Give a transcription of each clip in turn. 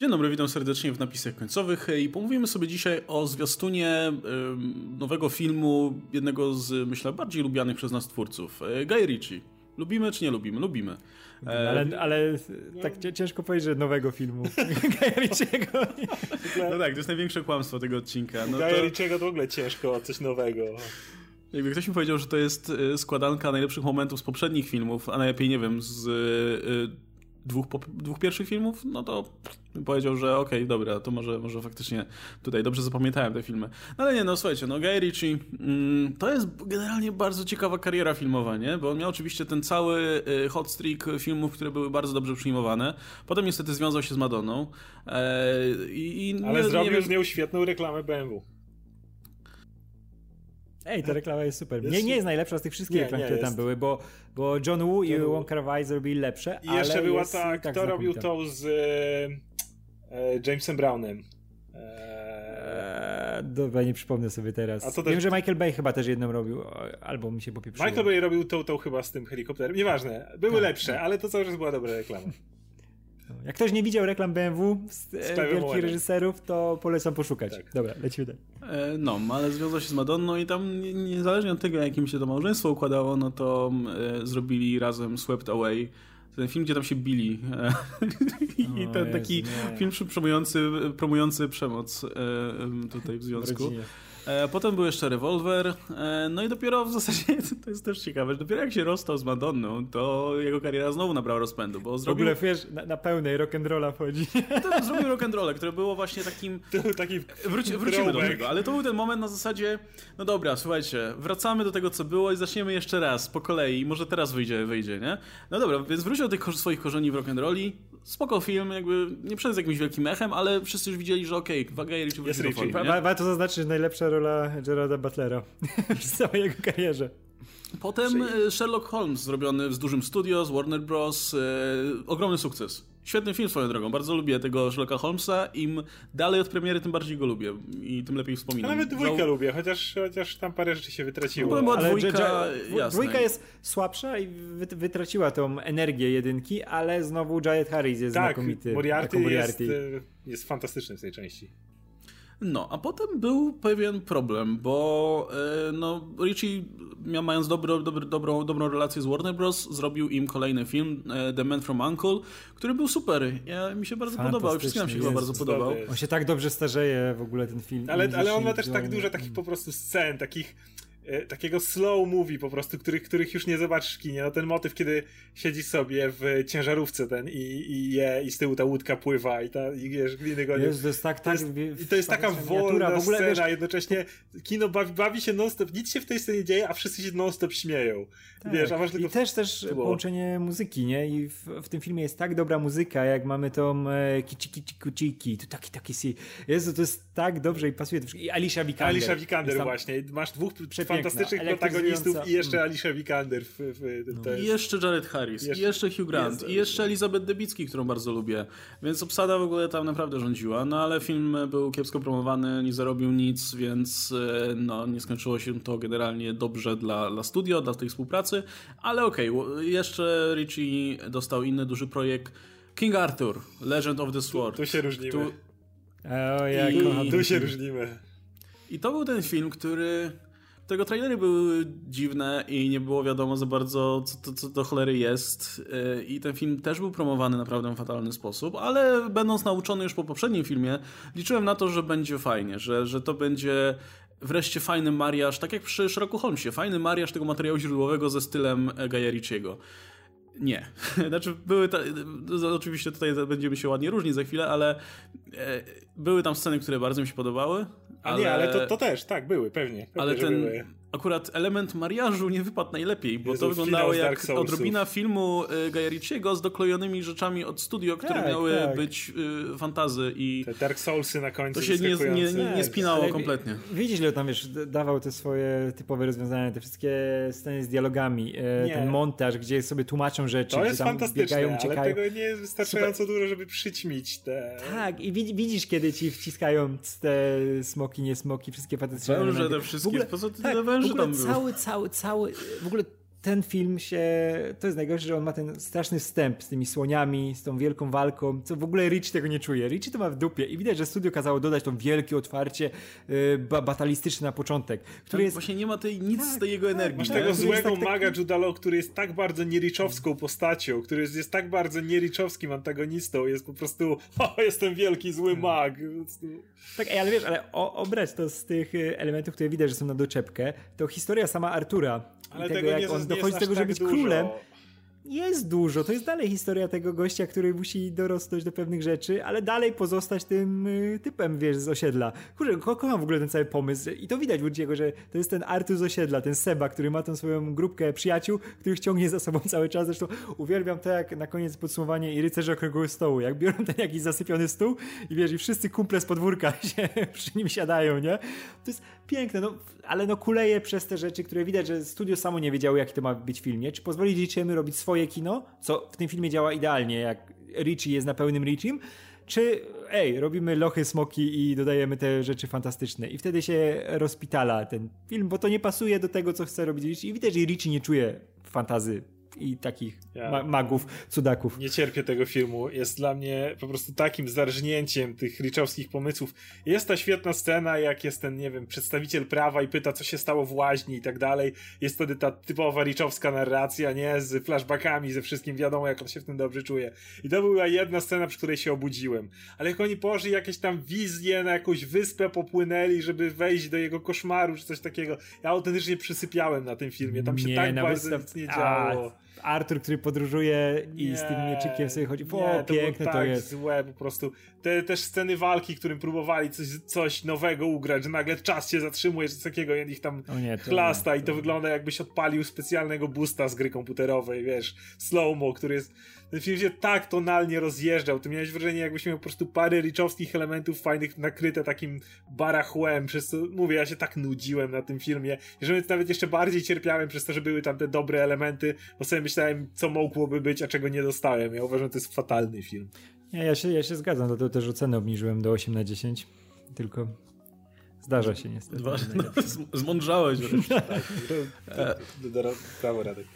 Dzień dobry, witam serdecznie w napisach końcowych i pomówimy sobie dzisiaj o zwiastunie nowego filmu jednego z, myślę, bardziej lubianych przez nas twórców, e, Guy Ritchie. Lubimy czy nie lubimy? Lubimy. E, ale, ale tak ciężko powiedzieć, że nowego filmu Guy Ritchiego. No tak, to jest największe kłamstwo tego odcinka. No Guy to... Ritchiego w ogóle ciężko o coś nowego. Jakby ktoś mi powiedział, że to jest e, składanka najlepszych momentów z poprzednich filmów, a najlepiej, nie wiem, z dwóch, dwóch pierwszych filmów, no to powiedział, że okej, okay, dobra, to może, może faktycznie tutaj dobrze zapamiętałem te filmy. No ale nie, no słuchajcie, no Guy Ritchie mm, to jest generalnie bardzo ciekawa kariera filmowa, nie? Bo on miał oczywiście ten cały y, hot streak filmów, które były bardzo dobrze przyjmowane. Potem niestety związał się z Madonną. E, i, i ale nie, zrobił nie z nią świetną reklamę BMW. Ej, ta reklama jest super. Nie, nie jest najlepsza z tych wszystkich nie, reklam, nie które jest. tam były, bo, bo John Woo i Wong Kar Wai zrobili lepsze, I jeszcze była ta, tak kto robił to z e, e, Jamesem Brownem. Eee, dobra, nie przypomnę sobie teraz. Też... Wiem, że Michael Bay chyba też jedną robił, albo mi się popieprzyło. Michael Bay robił tą, tą chyba z tym helikopterem. Nieważne, były tak, lepsze, tak. ale to cały czas była dobra reklama. Jak ktoś nie widział reklam BMW z, z e, wielkich reżyserów, to polecam poszukać. Tak. Dobra, lecimy dalej. E, no, ale związał się z Madonną i tam niezależnie od tego, jakim się to małżeństwo układało, no to e, zrobili razem Swept Away, ten film, gdzie tam się bili. I ten Jezu, taki nie. film promujący, promujący przemoc e, tutaj w związku. W potem był jeszcze rewolwer, e, no i dopiero w zasadzie, to jest też ciekawe, że dopiero jak się rozstał z Madonną, to jego kariera znowu nabrała rozpędu, bo zrobił... W ogóle, wiesz, na, na pełnej rock'n'rolla wchodzi. To zrobił rock'n'rolla, które było właśnie takim... Taki Wróci, wrócimy do tego, ale to był ten moment na zasadzie, no dobra, słuchajcie, wracamy do tego, co było i zaczniemy jeszcze raz, po kolei, może teraz wyjdzie, wyjdzie, nie? No dobra, więc wrócił do tych swoich korzeni w rock'n'rolli, spoko film, jakby nie przez jakimś wielkim echem, ale wszyscy już widzieli, że okej, okay, Wagaj Ritchie wrócił do formy, Warto zaznaczyć, że najlepsza rola Gerarda Butlera w całej jego karierze. Potem Czyli... Sherlock Holmes zrobiony z dużym studio, z Warner Bros. E, ogromny sukces. Świetny film swoją drogą, bardzo lubię tego Sherlocka Holmesa. Im dalej od premiery, tym bardziej go lubię i tym lepiej wspominam. A nawet dwójkę Żał... lubię, chociaż, chociaż tam parę rzeczy się wytraciło. No, była dwójka, ale dwójka jest słabsza i wytraciła tą energię jedynki, ale znowu Giant Harris jest tak, znakomity. Moriarty, Moriarty. Jest, e, jest fantastyczny w tej części. No, a potem był pewien problem, bo e, no, Richie, miał, mając dobro, dobro, dobrą, dobrą relację z Warner Bros., zrobił im kolejny film, e, The Man from Uncle, który był super. Ja, mi się bardzo podobał, wszystkim nam się chyba bardzo podobał. On się tak dobrze starzeje w ogóle ten film. Ale, ale on ma też tak dużo takich po prostu scen, takich takiego slow movie po prostu, których, których już nie zobaczysz w kinie. No ten motyw, kiedy siedzi sobie w ciężarówce ten i, i je, i z tyłu ta łódka pływa i ta, i wiesz, gliny go Jest, to jest tak, tak. I to jest taka wolna w ogóle, scena, wiesz, jednocześnie kino bawi, bawi się non-stop, nic się w tej scenie dzieje, a wszyscy się non-stop śmieją. Tak. Wiesz, a masz tylko... I też też połączenie muzyki, nie? I w, w, tym filmie jest tak dobra muzyka, jak mamy tą e, kici kici kuciki, tu taki taki si. Jezu, to jest tak dobrze i pasuje. I Alicia Vikander. Alicia Vikander właśnie. Masz dwóch fantastycznych protagonistów i jeszcze. Alicia Vikander. W, w, no. I jeszcze Jared Harris, jeszcze, i jeszcze Hugh Grant, jest, i jeszcze Elizabeth Debicki, którą bardzo lubię. Więc obsada w ogóle tam naprawdę rządziła. No ale film był kiepsko promowany, nie zarobił nic, więc e, no, nie skończyło się to generalnie dobrze dla, dla studio, dla tej współpracy. Ale okej, okay, jeszcze Richie dostał inny duży projekt. King Arthur, Legend of the Sword. Tu, tu się różnimy. Tu, o, ja I, tu się różnimy. I to był ten film, który tego trailery były dziwne i nie było wiadomo za bardzo, co to, co to cholery jest. Y, I ten film też był promowany naprawdę w fatalny sposób, ale będąc nauczony już po poprzednim filmie, liczyłem na to, że będzie fajnie, że, że to będzie wreszcie fajny mariaż, tak jak przy Sherlocku Holmesie, fajny mariaż tego materiału źródłowego ze stylem Gaja. Nie. Znaczy, były. Ta, oczywiście tutaj będziemy się ładnie różnić za chwilę, ale e, były tam sceny, które bardzo mi się podobały. A ale, nie, ale to, to też, tak, były, pewnie. pewnie ale ten, były akurat element mariażu nie wypadł najlepiej, bo Jezu, to wyglądało jak odrobina filmu y, Gaja Ritchiego z doklejonymi rzeczami od studio, które tak, miały tak. być y, fantazy i... Te Dark Soulsy na końcu To się nie, nie, nie, nie spinało Ale kompletnie. Widzisz, ile tam wiesz, dawał te swoje typowe rozwiązania, te wszystkie sceny z dialogami, y, ten montaż, gdzie sobie tłumaczą rzeczy, to jest tam fantastyczne, biegają, uciekają. ale tego nie jest wystarczająco Super. dużo, żeby przyćmić te... Tak, i widzisz, kiedy ci wciskają te smoki, nie smoki, wszystkie fantastyczne Węże te wszystkie, ogóle, po co ty tak, te węże tam cały, cały, cały, w ogóle ten film się, to jest najgorsze, że on ma ten straszny wstęp z tymi słoniami, z tą wielką walką, co w ogóle Rich tego nie czuje. Rich to ma w dupie i widać, że studio kazało dodać to wielkie otwarcie yy, batalistyczne na początek, który jest... Właśnie nie ma tej, nic tak, z tej jego tak, energii. Masz tego złego tak, maga tak... Judalo, który jest tak bardzo niericzowską postacią, który jest, jest tak bardzo niericzowskim antagonistą, jest po prostu o, jestem wielki, zły tak. mag. Tak, ale wiesz, ale o, obrać to z tych y, elementów, które widać, że są na doczepkę, to historia sama Artura ale tego, jak on dochodzi do tego, żeby być tak królem. Jest dużo. To jest dalej historia tego gościa, który musi dorosnąć do pewnych rzeczy, ale dalej pozostać tym y, typem, wiesz, z osiedla. Kurczę, kocham w ogóle ten cały pomysł. I to widać u że to jest ten Artur z osiedla, ten Seba, który ma tą swoją grupkę przyjaciół, których ciągnie za sobą cały czas. Zresztą uwielbiam to, jak na koniec podsumowanie i rycerze okrągłego stołu, jak biorą ten jakiś zasypiony stół i wiesz, i wszyscy kumple z podwórka się przy nim siadają, nie? To jest piękne, no, ale no kuleje przez te rzeczy, które widać, że studio samo nie wiedziało, jaki to ma być filmie. Czy pozwolić Richiemu robić swoje kino, co w tym filmie działa idealnie, jak Richie jest na pełnym Richiem, czy ej, robimy lochy, smoki i dodajemy te rzeczy fantastyczne. I wtedy się rozpitala ten film, bo to nie pasuje do tego, co chce robić Richie. I widać, że Richie nie czuje fantazy i takich ja ma magów, cudaków. Nie cierpię tego filmu. Jest dla mnie po prostu takim zarżnięciem tych riczowskich pomysłów. Jest ta świetna scena, jak jest ten, nie wiem, przedstawiciel prawa i pyta, co się stało w łaźni i tak dalej. Jest wtedy ta typowa riczowska narracja, nie? Z flashbackami, ze wszystkim wiadomo, jak on się w tym dobrze czuje. I to była jedna scena, przy której się obudziłem. Ale jak oni poszli jakieś tam wizje na jakąś wyspę popłynęli, żeby wejść do jego koszmaru, czy coś takiego. Ja autentycznie przysypiałem na tym filmie. Tam się nie, tak bardzo wystaw... nic nie działo. A Artur, który podróżuje i nie, z tym mieczykiem sobie chodzi. O, nie, to piękne to, tak jest. złe po prostu. Te też sceny walki, którym próbowali coś, coś nowego ugrać, że nagle czas się zatrzymuje, coś takiego i ich tam nie, chlasta nie, i to wygląda jakbyś odpalił specjalnego boosta z gry komputerowej, wiesz, slow-mo, który jest ten film się tak tonalnie rozjeżdżał. Ty miałeś wrażenie, jakbyś miał po prostu parę riczowskich elementów fajnych nakryte takim barachłem, przez co, mówię, ja się tak nudziłem na tym filmie, że nawet jeszcze bardziej cierpiałem przez to, że były tam te dobre elementy, bo sobie myślałem, co mogłoby być, a czego nie dostałem. Ja uważam, że to jest fatalny film. Nie, ja się, ja się zgadzam, to też ocenę obniżyłem do 8 na 10, tylko Zdarza się niestety. Dwa, no, zmądrzałeś wreszcie. tak, brawo Radek.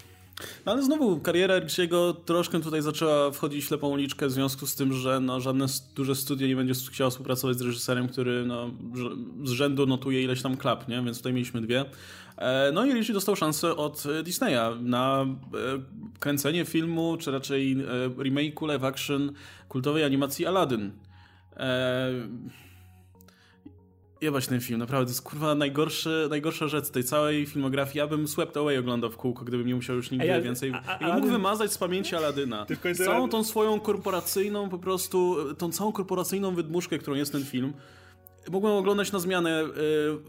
No ale znowu kariera Rixiego troszkę tutaj zaczęła wchodzić w ślepą uliczkę w związku z tym, że no, żadne duże studio nie będzie chciało współpracować z reżyserem, który no, z rzędu notuje ileś tam klap, nie? więc tutaj mieliśmy dwie. E, no i Ricci dostał szansę od Disneya na e, kręcenie filmu, czy raczej e, remake'u live action kultowej animacji Aladdin. Jebać ten film, naprawdę, to jest kurwa najgorszy, najgorsza rzecz tej całej filmografii. Ja bym Swept Away oglądał w kółko, gdybym nie musiał już nigdy ja, więcej. A, a, mógł wymazać z pamięci Aladyna. Całą tą swoją korporacyjną po prostu, tą całą korporacyjną wydmuszkę, którą jest ten film. Mógłbym oglądać na zmianę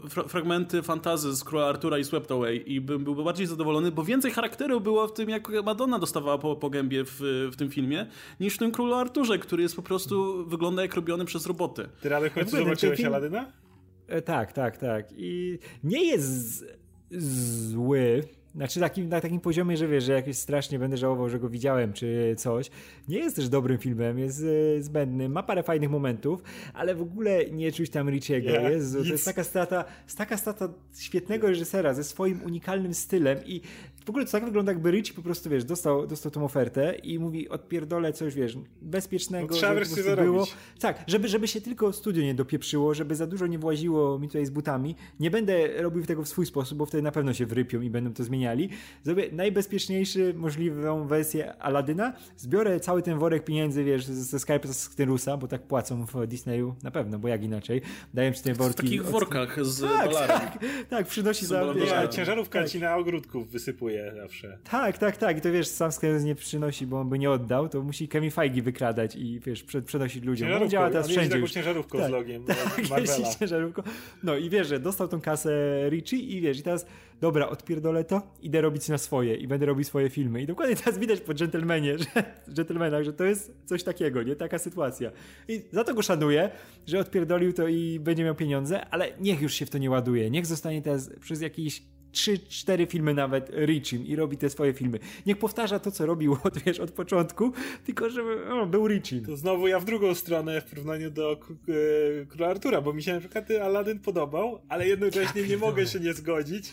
y, fra fragmenty fantazy z Króla Artura i Swept Away i bym był bardziej zadowolony, bo więcej charakteru było w tym, jak Madonna dostawała po, po gębie w, w tym filmie, niż w tym Królu Arturze, który jest po prostu, wygląda jak robiony przez roboty. Ty Radek, choć zobaczyłeś film... Aladyna? E, tak, tak, tak. I nie jest zły. Znaczy takim, na takim poziomie, że wiesz, że jakoś strasznie będę żałował, że go widziałem, czy coś. Nie jest też dobrym filmem, jest e, zbędny, ma parę fajnych momentów, ale w ogóle nie czuć tam Richiego. Yeah, Jezu, to jest taka strata, taka strata świetnego reżysera ze swoim unikalnym stylem i w ogóle to tak wygląda, jakby Rich po prostu, wiesz, dostał, dostał tą ofertę i mówi, odpierdolę coś, wiesz, bezpiecznego, no, trzeba żeby było. Tak, żeby, żeby się tylko studio nie dopieprzyło, żeby za dużo nie właziło mi tutaj z butami. Nie będę robił tego w swój sposób, bo wtedy na pewno się wrypią i będą to zmieniali. Zrobię najbezpieczniejszy możliwą wersję Aladyna, zbiorę cały ten worek pieniędzy, wiesz, ze Skype'a z Ktyrusa, bo tak płacą w Disneyu, na pewno, bo jak inaczej. Daję ci te worki. W takich workach z tak, Tak, tak, przynosi za... Ja, ciężarówka tak. ci na ogródków wysypuje zawsze. Tak, tak, tak. I to wiesz, sam nie przynosi, bo on by nie oddał, to musi Kevin Feige wykradać i wiesz, przenosić ludziom. On działa teraz wszędzie już. ciężarówką tak, z logiem tak, Marvela. ciężarówką. No i wiesz, że dostał tą kasę Richie i wiesz, i teraz dobra, odpierdolę to, idę robić na swoje i będę robić swoje filmy. I dokładnie teraz widać po dżentelmenie, że, dżentelmenach, że to jest coś takiego, nie? Taka sytuacja. I za to go szanuję, że odpierdolił to i będzie miał pieniądze, ale niech już się w to nie ładuje. Niech zostanie teraz przez jakiś trzy, cztery filmy nawet Richim i robi te swoje filmy. Niech powtarza to, co robił od, wiesz, od początku, tylko żeby o, był Richim. To znowu ja w drugą stronę w porównaniu do e, Króla Artura, bo mi się na przykład Aladdin podobał, ale jednocześnie nie mogę się nie zgodzić,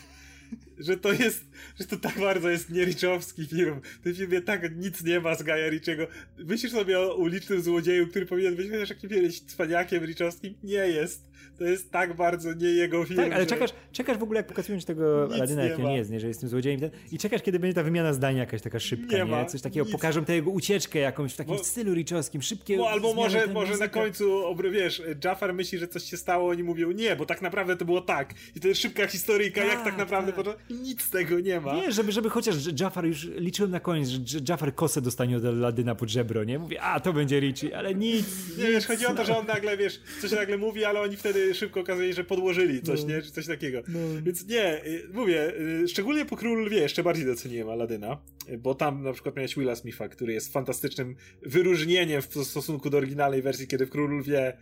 że to jest, że to tak bardzo jest niericzowski film. W tym filmie tak nic nie ma z Gaja Richiego. Myślisz sobie o ulicznym złodzieju, który powinien być chociaż jakimś cwaniakiem riczowskim? Nie jest. To jest tak bardzo nie jego film. Tak, ale że... czekasz, czekasz w ogóle, jak pokazują ci tego Aladyna, jak nie jest, nie, że jest tym złodziejem. I czekasz, kiedy będzie ta wymiana zdania jakaś taka szybka, nie? nie? Coś takiego, nic. pokażą tę jego ucieczkę jakąś w takim Bo... stylu riczowskim, szybkie no, Albo może, może na końcu, wiesz, Jafar myśli, że coś się stało, oni mówią nie, bo tak naprawdę to było tak. I to jest szybka historyjka, tak, jak tak naprawdę, tak. nic z tego nie ma. Nie, żeby, żeby chociaż Jafar, już liczyłem na koniec, że Jafar kosę dostanie od Aladyna pod żebro, nie? Mówię, a to będzie Richie, ale nic. Nie, wiesz, chodzi o to, że on nagle, wiesz, coś nagle mówi, ale oni wtedy szybko okazuje, że podłożyli coś, no. nie? Czy coś takiego. No. Więc nie, y, mówię, y, szczególnie po Królu Lwie jeszcze bardziej doceniłem Aladyna, bo tam na przykład miałeś Willa Smitha, który jest fantastycznym wyróżnieniem w stosunku do oryginalnej wersji, kiedy w Królu Lwie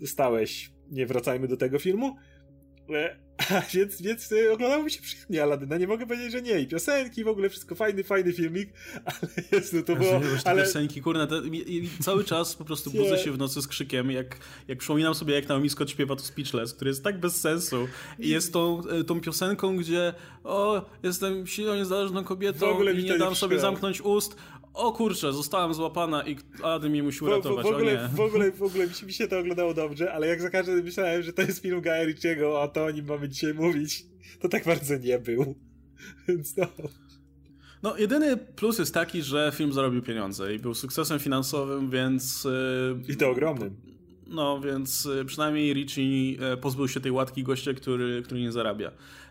dostałeś, nie wracajmy do tego filmu, e, więc, więc y, oglądało mi się przyjemnie Aladyna, nie mogę powiedzieć, że nie. I piosenki, w ogóle wszystko. Fajny, fajny filmik, ale jest no to było... Ale... piosenki, kurna, te, i, i cały czas po prostu budzę się w nocy z krzykiem, jak, jak przypominam sobie, jak Naomi Scott śpiewa to Speechless, który jest tak bez sensu. I jest tą, e, tą piosenką, gdzie o, jestem silną, niezależną kobietą i nie dam sobie zamknąć ust, o kurczę, zostałam złapana i Adam mi musi uratować, w, w, ogóle, w ogóle, w ogóle mi się, mi się to oglądało dobrze, ale jak za każdym myślałem, że to jest film Guy Ritchiego, a to o nim mamy dzisiaj mówić, to tak bardzo nie był. Więc no... No, jedyny plus jest taki, że film zarobił pieniądze i był sukcesem finansowym, więc... I to ogromnym. No, więc przynajmniej Richie pozbył się tej łatki gościa, który, który nie zarabia.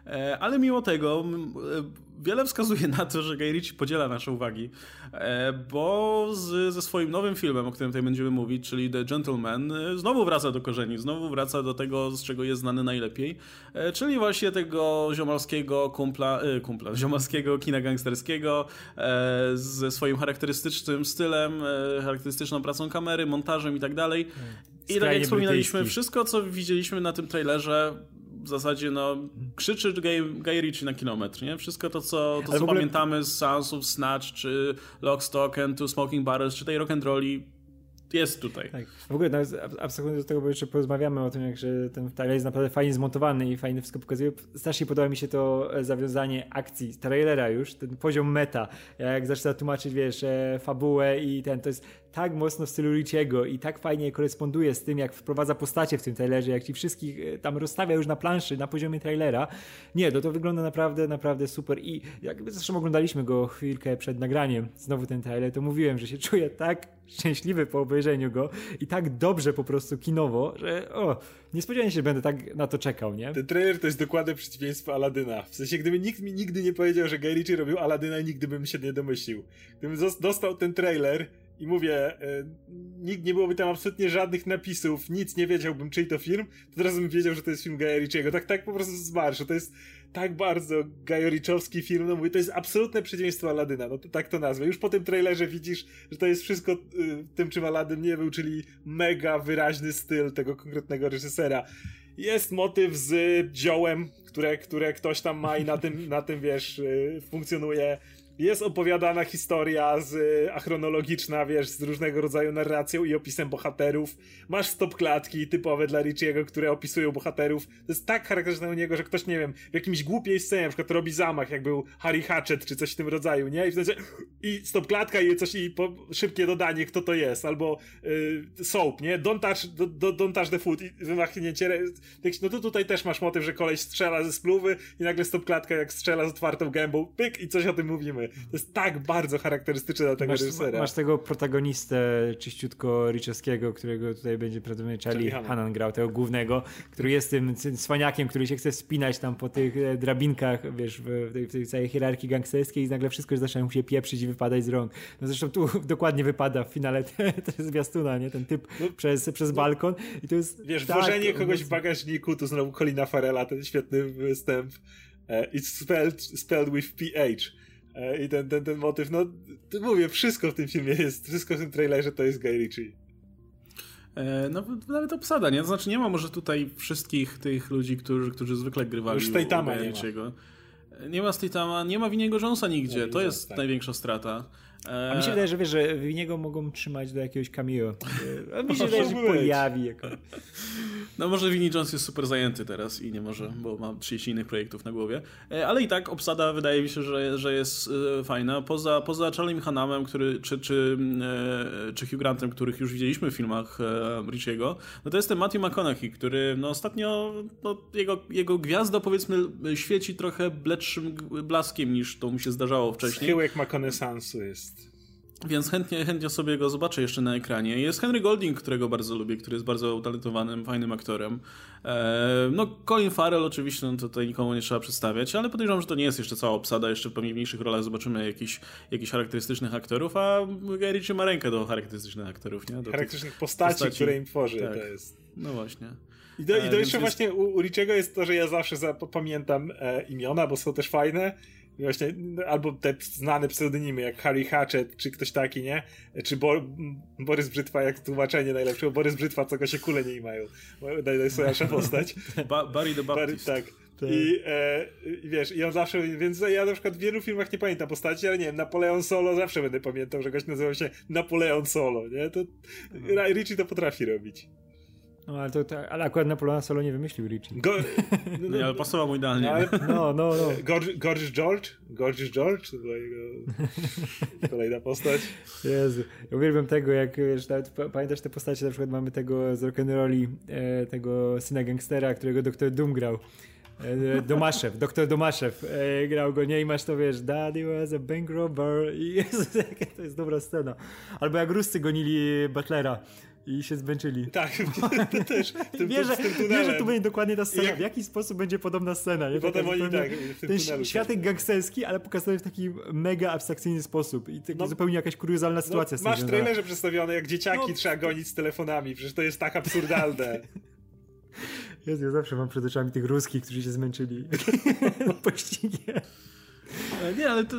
E, ale mimo tego e, wiele wskazuje na to, że Guy Ritchie podziela nasze uwagi, e, bo z, ze swoim nowym filmem, o którym tutaj będziemy mówić, czyli The Gentleman, znowu wraca do korzeni, znowu wraca do tego, z czego jest znany najlepiej, czyli właśnie tego ziomalskiego kumpla, kumpla ziomalskiego kina gangsterskiego ze swoim charakterystycznym stylem, charakterystyczną pracą kamery, montażem i tak dalej. I tak jak wspominaliśmy, wszystko co widzieliśmy na tym trailerze zasadzie no, krzyczy Guy, Guy Ritchie na kilometr, nie? Wszystko to, co, to, co ogóle... pamiętamy z Sounds Snatch, czy Lock, Stock and Two Smoking Barrels, czy tej rock'n'rolli jest tutaj. Tak. W ogóle nawet abstrahując do tego, bo jeszcze porozmawiamy o tym, jak że ten trailer jest naprawdę fajnie zmontowany i fajnie wszystko pokazuje. Strasznie podoba mi się to e, zawiązanie akcji z trailera już, ten poziom meta, jak zaczyna tłumaczyć, wiesz, e, fabułę i ten, to jest tak mocno w stylu Richiego i tak fajnie koresponduje z tym, jak wprowadza postacie w tym trailerze, jak ci wszystkich e, tam rozstawia już na planszy, na poziomie trailera. Nie, to to wygląda naprawdę, naprawdę super i jakby zresztą oglądaliśmy go chwilkę przed nagraniem, znowu ten trailer, to mówiłem, że się czuję tak szczęśliwy po obejrzeniu go i tak dobrze po prostu kinowo, że o, nie spodziewałem się, będę tak na to czekał, nie? Ten trailer to jest dokładne przeciwieństwo Aladyna. W sensie, gdyby nikt mi nigdy nie powiedział, że Guy Ritchie robił Aladyna, nigdy bym się nie domyślił. Gdybym dostał ten trailer i mówię, e, nikt nie byłoby tam absolutnie żadnych napisów, nic nie wiedziałbym, czyj to film, to teraz bym wiedział, że to jest film Gaja Ritchiego. Tak, tak po prostu z marszu. To jest tak bardzo gajoriczowski film, no mówię, to jest absolutne przeciwieństwo Aladyna, no to, tak to nazwę. Już po tym trailerze widzisz, że to jest wszystko y, tym, czym Aladyn nie był, czyli mega wyraźny styl tego konkretnego reżysera. Jest motyw z dziołem, które, które ktoś tam ma i na tym, na tym wiesz, y, funkcjonuje jest opowiadana historia z, y, achronologiczna, wiesz, z różnego rodzaju narracją i opisem bohaterów. Masz stop klatki typowe dla Richiego, które opisują bohaterów. To jest tak charakterystyczne u niego, że ktoś, nie wiem, w jakimś głupiej scenie, na przykład robi zamach, jak był Harry Hatchet, czy coś w tym rodzaju, nie? I, w sensie, i stop klatka i coś, i po, szybkie dodanie, kto to jest, albo y, soap, nie? Don't touch, do, do, don't touch the food i wymachnięcie. No to tutaj też masz motyw, że koleś strzela ze spluwy i nagle stop klatka jak strzela z otwartą gębą, pyk i coś o tym mówimy. To jest tak bardzo charakterystyczne dla tego masz, reżysera. Masz tego protagonistę czyściutko Richowskiego, którego tutaj będzie prawdopodobnie Charlie Hannan grał, tego głównego, który jest tym cwaniakiem, który się chce spinać tam po tych e, drabinkach, wiesz, w tej, w tej całej hierarchii gangsterskiej i nagle wszystko zaczyna mu się pieprzyć i wypadać z rąk. No zresztą tu dokładnie wypada w finale te, te zwiastuna, nie? Ten typ no, przez, przez no, balkon i to jest... Wiesz, tak, włożenie kogoś w bagażniku, to znowu Colina Farela, ten świetny występ. Uh, it's spelled, spelled with PH. E, I ten, ten, ten motyw, no mówię, wszystko w tym filmie jest, wszystko w tym trailerze to jest Guy Ritchie. E, no nawet obsada, nie? To znaczy nie ma może tutaj wszystkich tych ludzi, którzy, którzy zwykle grywali Już Statama nie ma. Nie ma Statama, nie ma Winiego Jonesa nigdzie, to jest tak. największa strata. A mi się wydaje, że wiesz, że w niego mogą trzymać do jakiegoś cameo. A mi się wydaje, że pojawi. Jako... No może Vinnie Jones jest super zajęty teraz i nie może, bo ma 30 innych projektów na głowie. E, ale i tak obsada wydaje mi się, że, że jest e, fajna. Poza, poza Charlie Hanamem, który, czy, czy, e, czy Hugh Grantem, których już widzieliśmy w filmach Richiego, no to jest ten Matthew McConaughey, który no ostatnio no, jego, jego gwiazda powiedzmy świeci trochę bledszym blaskiem niż to mu się zdarzało wcześniej. Schyłek ma konesansu jest. Więc chętnie, chętnie sobie go zobaczę jeszcze na ekranie. Jest Henry Golding, którego bardzo lubię, który jest bardzo utalentowanym, fajnym aktorem. E, no, Colin Farrell oczywiście, no, tutaj nikomu nie trzeba przedstawiać, ale podejrzewam, że to nie jest jeszcze cała obsada. Jeszcze w pewnie mniejszych rolach zobaczymy jakichś, jakichś charakterystycznych aktorów, a Ritchie ma rękę do charakterystycznych aktorów, nie? Do charakterystycznych postaci, postaci, które im tworzy, tak. to jest... No właśnie. I do, i do e, jeszcze jest... właśnie u, u Richiego jest to, że ja zawsze pamiętam e, imiona, bo są też fajne Właśnie, albo te znane pseudonimy, jak Harry Hatchet, czy ktoś taki, nie? Czy Bo Borys Brzytwa, jak tłumaczenie najlepsze, Borys Brzytwa, co go się kule nie mają. Najsłabsza postać. Ba Barry the Baptist. Barry, tak. tak. I, e, I wiesz, i on zawsze, więc ja na przykład w wielu filmach nie pamiętam postaci, ale nie wiem, Napoleon Solo zawsze będę pamiętał, że gość nazywał się Napoleon Solo, nie? To mhm. Richie to potrafi robić. No, ale, to, to, ale akurat Napoleona Solo nie wymyślił Richie. Go, no, nie, ale pasował mu idealnie. Ale, no, no, no. Gorgeous George? Gorgeous George? To była jego kolejna postać. Jezu. Ja uwielbiam tego, jak wiesz, nawet pamiętasz te postacie, na przykład mamy tego z rock'n'rolli, e, tego syna gangstera, którego doktor Doom grał. E, Domaszew, doktor Domaszew e, grał go, nie? I masz to, wiesz, Daddy was a bank robber i Jezus, to jest dobra scena. Albo jak Ruscy gonili Butlera i się zmęczyli. Tak, to też. Tym, wie, że, tu będzie dokładnie ta scena. Jak... W jaki sposób będzie podobna scena. Nie? Potem oni tak, w tym Ten światek gangsterski, ale pokazany w taki mega abstrakcyjny sposób i taki no, zupełnie jakaś kuriozalna sytuacja. No, masz trailerze przedstawione, jak dzieciaki no. trzeba gonić z telefonami, przecież to jest tak absurdalne. Jezu, ja zawsze mam przed oczami tych ruskich, którzy się zmęczyli na pościgie. E, nie, ale to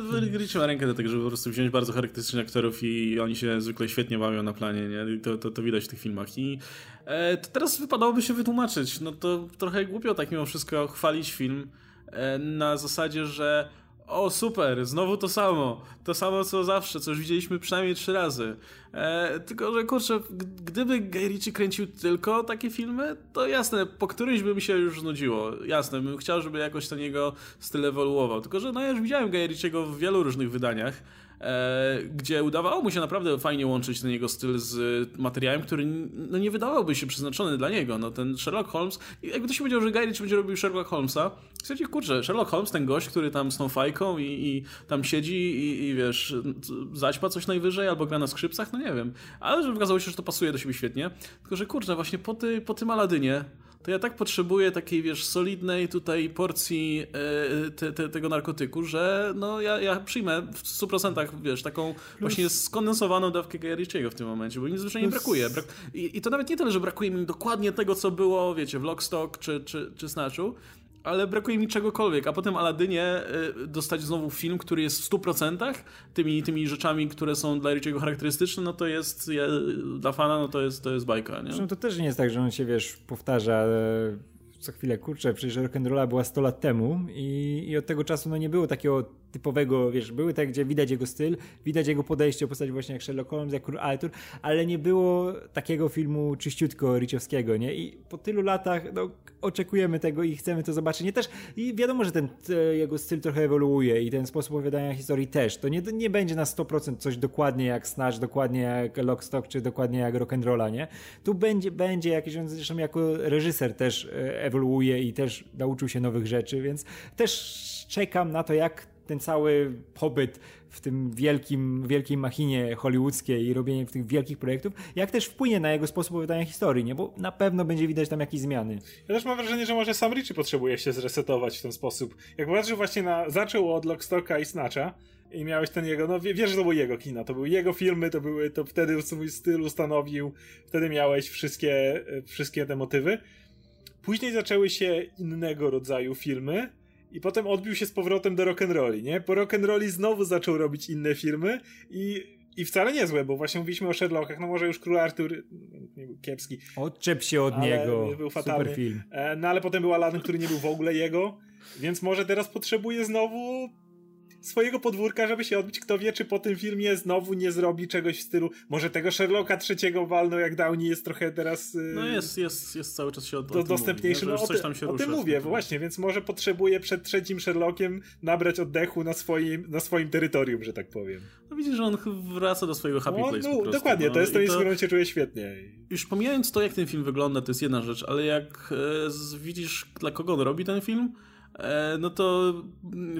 ma rękę do tego, żeby po prostu wziąć bardzo charakterystycznych aktorów i oni się zwykle świetnie bawią na planie, nie? To, to, to widać w tych filmach. I e, teraz wypadałoby się wytłumaczyć. No to trochę głupio tak mimo wszystko chwalić film e, na zasadzie, że o super, znowu to samo. To samo co zawsze, co już widzieliśmy przynajmniej trzy razy. E, tylko, że kurczę, gdyby Guy Ritchie kręcił tylko takie filmy, to jasne, po którymś by mi się już znudziło. Jasne, bym chciał, żeby jakoś ten jego styl ewoluował. Tylko, że no ja już widziałem Guy Ritchiego w wielu różnych wydaniach gdzie udawało mu się naprawdę fajnie łączyć ten jego styl z materiałem, który no, nie wydawałby się przeznaczony dla niego. No, ten Sherlock Holmes, jakby to się powiedział, że Guy Ritchie będzie robił Sherlock Holmesa, Słuchajcie, kurczę, Sherlock Holmes, ten gość, który tam z tą fajką i, i tam siedzi i, i, wiesz, zaćpa coś najwyżej albo gra na skrzypcach, no nie wiem. Ale że okazało się, że to pasuje do siebie świetnie. Tylko, że kurczę, właśnie po, ty, po tym Aladynie to ja tak potrzebuję takiej, wiesz, solidnej tutaj porcji e, te, te, tego narkotyku, że no ja, ja przyjmę w 100% wiesz, taką Plus... właśnie skondensowaną dawkę Gajarichiego w tym momencie, bo mi zwyczajnie Plus... brakuje. Brak... I, I, to nawet nie tyle, że brakuje mi dokładnie tego, co było, wiecie, w Lockstock czy, czy, czy Snatchu, ale brakuje mi czegokolwiek, a potem Aladynie y, dostać znowu film, który jest w 100% tymi, tymi rzeczami, które są dla Richiego charakterystyczne, no to jest dla fana, no to jest, to jest bajka, nie? Zresztą to też nie jest tak, że on się, wiesz, powtarza e, co chwilę, kurczę, przecież rock'n'rolla była 100 lat temu i, i od tego czasu no nie było takiego typowego, wiesz, były te, gdzie widać jego styl, widać jego podejście, postać właśnie jak Sherlock Holmes, jak Król Arthur, ale nie było takiego filmu czyściutko Richowskiego, nie? I po tylu latach, no, oczekujemy tego i chcemy to zobaczyć. Nie też, i wiadomo, że ten jego styl trochę ewoluuje i ten sposób opowiadania historii też. To nie, nie będzie na 100% coś dokładnie jak Snatch, dokładnie jak Lockstock, czy dokładnie jak Rock'n'Rolla, nie? Tu będzie, będzie jakieś, on zresztą jako reżyser też e, ewoluuje i też nauczył się nowych rzeczy, więc też czekam na to, jak ten cały pobyt w tym wielkim, wielkiej machinie hollywoodzkiej i robienie tych wielkich projektów, jak też wpłynie na jego sposób opowiadania historii, nie? Bo na pewno będzie widać tam jakieś zmiany. Ja też mam wrażenie, że może sam Richie potrzebuje się zresetować w ten sposób. Jak patrzysz właśnie na... Zaczął od Lockstocka i Snatcha, i miałeś ten jego, no wiesz, że to był jego kino, to były jego filmy, to były, to wtedy swój styl ustanowił, wtedy miałeś wszystkie, wszystkie te motywy. Później zaczęły się innego rodzaju filmy, i potem odbił się z powrotem do rock'n'rolli, nie? Po rock'n'rolli znowu zaczął robić inne filmy i, i wcale niezłe, bo właśnie mówiliśmy o Sherlockach, no może już Król Artur nie był kiepski. Odczep się od niego, był fatalny. super film. E, no ale potem był Aladdin, który nie był w ogóle jego, więc może teraz potrzebuje znowu swojego podwórka, żeby się odbić. Kto wie, czy po tym filmie znowu nie zrobi czegoś w stylu, może tego Sherlocka trzeciego walno, jak Downey jest trochę teraz... Yy, no jest, jest, jest cały czas się od, do, dostępniejszy. Mówi, no, o, ty, tam się o tym mówię, właśnie, więc może potrzebuje przed trzecim Sherlockiem nabrać oddechu na swoim, na swoim terytorium, że tak powiem. No widzisz, że on wraca do swojego happy no, place no, prostu, Dokładnie, no, to jest to miejsce, w którym się czuje świetnie. Już pomijając to, jak ten film wygląda, to jest jedna rzecz, ale jak e, widzisz, dla kogo on robi ten film, no to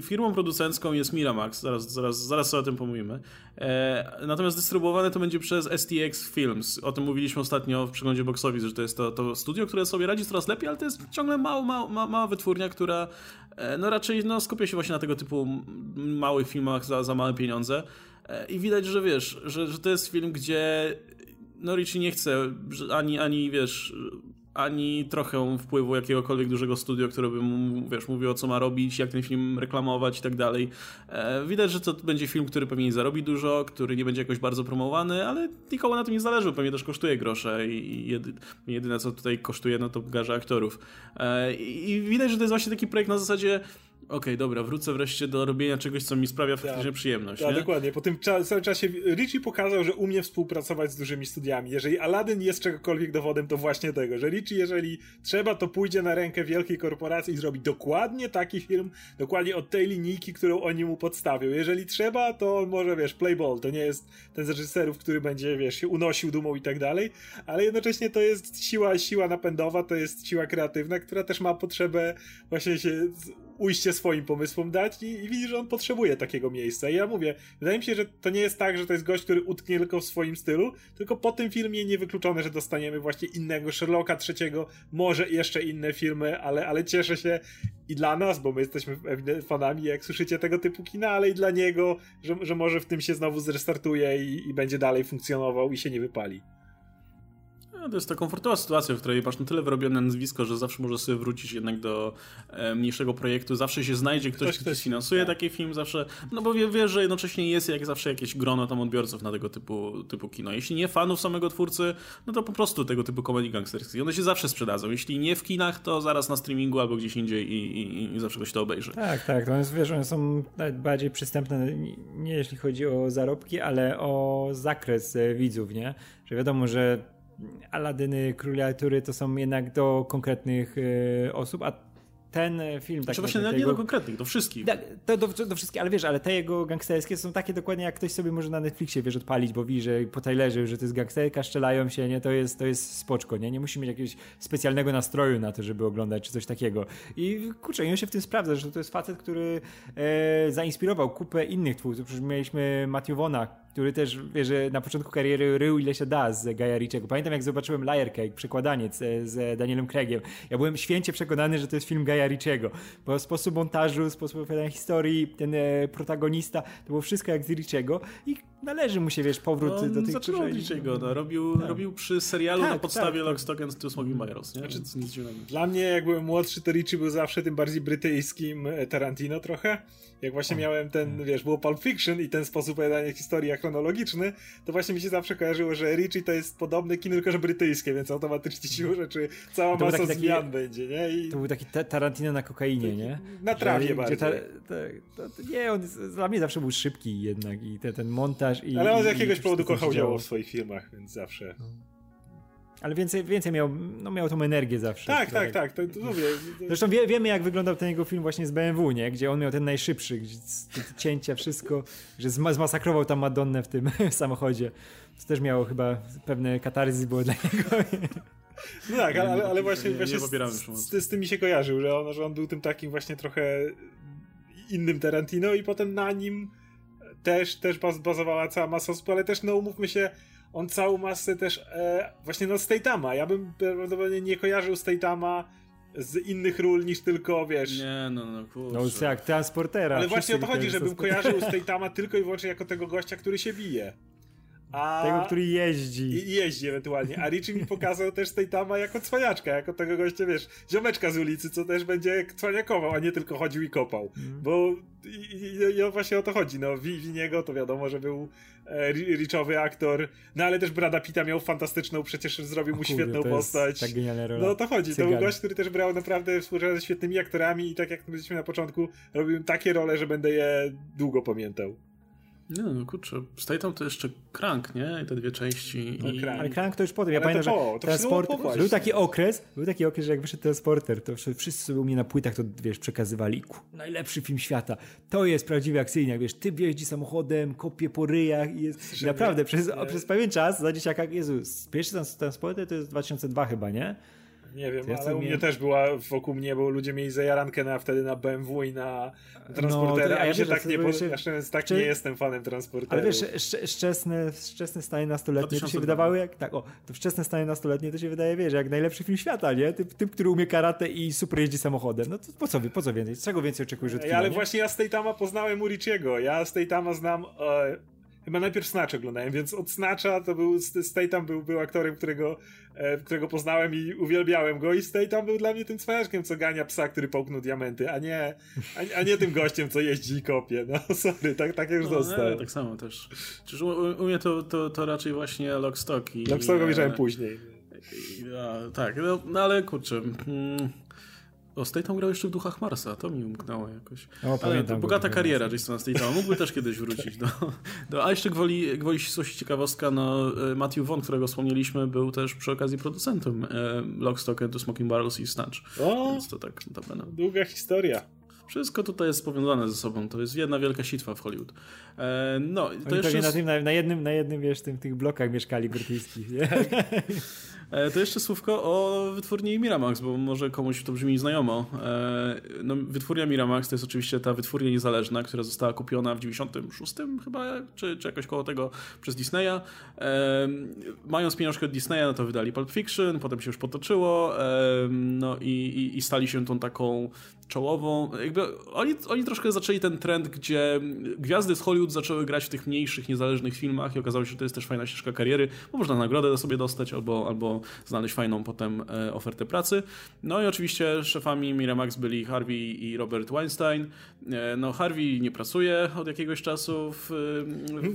firmą producencką jest Miramax, zaraz, zaraz, zaraz o tym pomówimy. E, natomiast dystrybuowane to będzie przez STX Films. O tym mówiliśmy ostatnio w przeglądzie box office, że to jest to, to studio, które sobie radzi coraz lepiej, ale to jest ciągle mała, mała, mała wytwórnia, która e, no raczej no, skupia się właśnie na tego typu małych filmach za, za małe pieniądze. I widać, że wiesz, że, że to jest film, gdzie no Richie nie chce ani, ani wiesz, ani trochę wpływu jakiegokolwiek dużego studio, które by mu, wiesz, mówiło, co ma robić, jak ten film reklamować i tak dalej. E, widać, że to będzie film, który pewnie nie zarobi dużo, który nie będzie jakoś bardzo promowany, ale nikomu na tym nie zależy, pewnie też kosztuje grosze i jedy, jedyne, co tutaj kosztuje, no to garze aktorów. E, I widać, że to jest właśnie taki projekt na zasadzie okej, okay, dobra, wrócę wreszcie do robienia czegoś, co mi sprawia faktycznie ja, przyjemność. Ja, dokładnie. Po tym cza całym czasie Richie pokazał, że umie współpracować z dużymi studiami. Jeżeli Aladdin jest czegokolwiek dowodem, to właśnie tego, że Richie, jeżeli trzeba, to pójdzie na rękę wielkiej korporacji i zrobi dokładnie taki film, dokładnie od tej linijki, którą oni mu podstawią. Jeżeli trzeba, to może, wiesz, playball, to nie jest ten z reżyserów, który będzie, wiesz, się unosił dumą i tak dalej, ale jednocześnie to jest siła, siła napędowa, to jest siła kreatywna, która też ma potrzebę właśnie się ujście swoim pomysłom dać i, i widzi, że on potrzebuje takiego miejsca. I ja mówię, wydaje mi się, że to nie jest tak, że to jest gość, który utknie tylko w swoim stylu, tylko po tym filmie niewykluczone, że dostaniemy właśnie innego Sherlocka trzeciego, może jeszcze inne filmy, ale, ale cieszę się i dla nas, bo my jesteśmy fanami, jak słyszycie tego typu kina, ale i dla niego, że, że może w tym się znowu zrestartuje i, i będzie dalej funkcjonował i się nie wypali. No, to jest ta komfortowa sytuacja, w której masz na tyle wyrobione nazwisko, że zawsze możesz sobie wrócić jednak do e, mniejszego projektu. Zawsze się znajdzie ktoś, ktoś kto finansuje tak. taki film, zawsze. No bo wiesz, wie, że jednocześnie jest jak zawsze jakieś grono tam odbiorców na tego typu, typu kino. Jeśli nie fanów samego twórcy, no to po prostu tego typu komedii gangsterskich. One się zawsze sprzedadzą. Jeśli nie w kinach, to zaraz na streamingu albo gdzieś indziej i, i, i zawsze ktoś to obejrzy. Tak, tak. To jest, wiesz, one są bardziej przystępne, nie jeśli chodzi o zarobki, ale o zakres e, widzów, nie? Że wiadomo, że Aladyny, Króli Artury to są jednak do konkretnych y, osób, a ten film... Tak, właśnie nie do konkretnych, do wszystkich. Da, to, do, do, wszystkich, ale wiesz, ale te jego gangsterskie są takie dokładnie, jak ktoś sobie może na Netflixie, wiesz, odpalić, bo widzi, że po Taylorze, że to jest gangsterka, szczelają się, nie, to jest, to jest spoczko, nie, nie musi mieć jakiegoś specjalnego nastroju na to, żeby oglądać, czy coś takiego. I kurczę, i on się w tym sprawdza, że to jest facet, który e, zainspirował kupę innych twórców, przecież mieliśmy Matthew Vona, który też, wie, że na początku kariery rył ile się da z Gaja Ritchiego. Pamiętam jak zobaczyłem Liar Cake, przekładaniec e, z Danielem Craigiem. Ja byłem święcie przekonany, że to jest film Gaja Ritchiego, bo sposób montażu, sposób opowiadania historii, ten e, protagonista, to było wszystko jak z Ritchiego i należy mu się, wiesz, powrót no, do tych Zaczął od Ritchiego, no. robił, tak. robił przy serialu tak, na podstawie tak, Lock, Stock and Two Smoking Barrels, nie? Znaczy, nic Dla mnie, jak byłem młodszy, to Ritchie był zawsze tym bardziej brytyjskim e, Tarantino trochę. Jak właśnie miałem ten, wiesz, było Pulp Fiction i ten sposób opowiadania historii chronologiczny, to właśnie mi się zawsze kojarzyło, że Ritchie to jest podobne kino, tylko że brytyjskie, więc automatycznie siłą rzeczy cała masa taki, zmian taki, będzie, nie? I... To był taki Tarantino na kokainie, nie? Na trawie że, bardziej. Ta, ta, to, nie, on dla mnie zawsze był szybki jednak i te, ten montaż i... Ale on z jakiegoś powodu kochał działo w swoich filmach, więc zawsze... No. Ale więcej, więcej miał, no miał tą energię zawsze. Tak, tak, tak, to, to mówię. Zresztą wie, wiemy, jak wyglądał ten jego film właśnie z BMW, nie? Gdzie on miał ten najszybszy, gdzie cięcia, wszystko, że zmasakrował tam Madonnę w tym samochodzie. To też miało chyba pewne katarzy było dla niego. No tak, ale, ale właśnie, nie, właśnie nie z, z, z, tym mi się kojarzył, że on, że on był tym takim właśnie trochę innym Tarantino i potem na nim też, też bazowała cała masa osób, ale też no umówmy się, on całą masę też e, właśnie no Statama. Ja bym prawdopodobnie nie kojarzył Statama z innych ról niż tylko, wiesz... Nie, no, no, kurczę. No, jak transportera. Ale właśnie o to chodzi, żebym kojarzył Statama tylko i wyłącznie jako tego gościa, który się bije. A... Tego, który jeździ. I jeździ ewentualnie. A Richie mi pokazał też tej tama jako cwaniaczka, jako tego gościa, wiesz, ziomeczka z ulicy, co też będzie cwaniakował, a nie tylko chodził i kopał. Mm. Bo i, i, i, właśnie o to chodzi. No, Winiego to wiadomo, że był e, Richowy aktor, no ale też Brada Pita miał fantastyczną, przecież zrobił mu świetną postać. Tak genialna rola. No o to chodzi. Cygan. To był gość, który też brał naprawdę współpracę ze świetnymi aktorami i tak jak powiedzieliśmy na początku, robił takie role, że będę je długo pamiętał. Nie no kurczę, Statham to jeszcze Crank, nie? I te dwie części. No, i... Ale Crank to już potem. Ja Ale pamiętam, to, że to transport... był taki okres, był taki okres, że jak wyszedł Transporter, to wszyscy sobie u mnie na płytach to, wiesz, przekazywali. Najlepszy film świata. To jest prawdziwy akcyjniak, wiesz, ty jeździ samochodem, kopie po ryjach i jest... I naprawdę, przez, przez pewien czas za dzieciaka, Jezu, pierwszy Transporter to jest 2002 chyba, nie? Nie wiem, ale u mnie też była wokół mnie, bo ludzie mieli zajarankę na, wtedy na BMW i na transportera, no, ja, ja się tak nie, bo, tak nie jestem fanem transportera. Ale wiesz, wczesne, wczesne stanie nastoletnie to się wydawały jak, tak, o, to wczesne stanie nastoletnie to się wydaje, wiesz, jak najlepszy film świata, nie? Typ, typ który umie karate i super jeździ samochodem. No to po co, po co więcej? Czego więcej oczekujesz od kina, Ale nie? właśnie ja z tej tama poznałem Urichiego. Ja z tej tama znam e, Chyba najpierw Snatch oglądałem, więc od Snatcha to był, Statham był, był aktorem, którego, e, którego poznałem i uwielbiałem go i Statham był dla mnie tym cwaniaczkiem, co gania psa, który połknął diamenty, a nie, a, a, nie tym gościem, co jeździ i kopie. No sorry, tak, tak już no, został. Nie, tak samo też. Czyż u, u mnie to, to, to raczej właśnie Lockstock i... Lockstock obejrzałem później. I, a, tak, no, no, ale kurczę... Mm, o, Statham grał jeszcze w Duchach Marsa, to mi umknęło jakoś. O, Ale to bogata kariera Jasona Statama, mógłby też kiedyś wrócić do, do... A jeszcze gwoli, gwoli coś ciekawostka, no e, Matthew Vaughn, którego wspomnieliśmy, był też przy okazji producentem e, Lockstock and Smoking Barrels i Snatch. O, Więc to tak notabene. Długa historia. Wszystko tutaj jest powiązane ze sobą. To jest jedna wielka sitwa w Hollywood. E, no, to Oni jeszcze... Na, tym, na, jednym, na jednym, wiesz, tym, tych blokach mieszkali brytyjskich. E, to jeszcze słówko o wytwórni Miramax, bo może komuś to brzmi znajomo. E, no, wytwórnia Miramax to jest oczywiście ta wytwórnia niezależna, która została kupiona w 96 chyba, czy, czy jakoś koło tego przez Disneya. E, mając pieniążkę od Disneya, no to wydali Pulp Fiction, potem się już potoczyło, no i, i, i stali się tą taką czołową. Jakby oni, oni troszkę zaczęli ten trend, gdzie gwiazdy z Hollywood zaczęły grać w tych mniejszych, niezależnych filmach i okazało się, że to jest też fajna ścieżka kariery, bo można nagrodę sobie dostać albo, albo znaleźć fajną potem e, ofertę pracy. No i oczywiście szefami Miramax byli Harvey i Robert Weinstein. E, no Harvey nie pracuje od jakiegoś czasu w,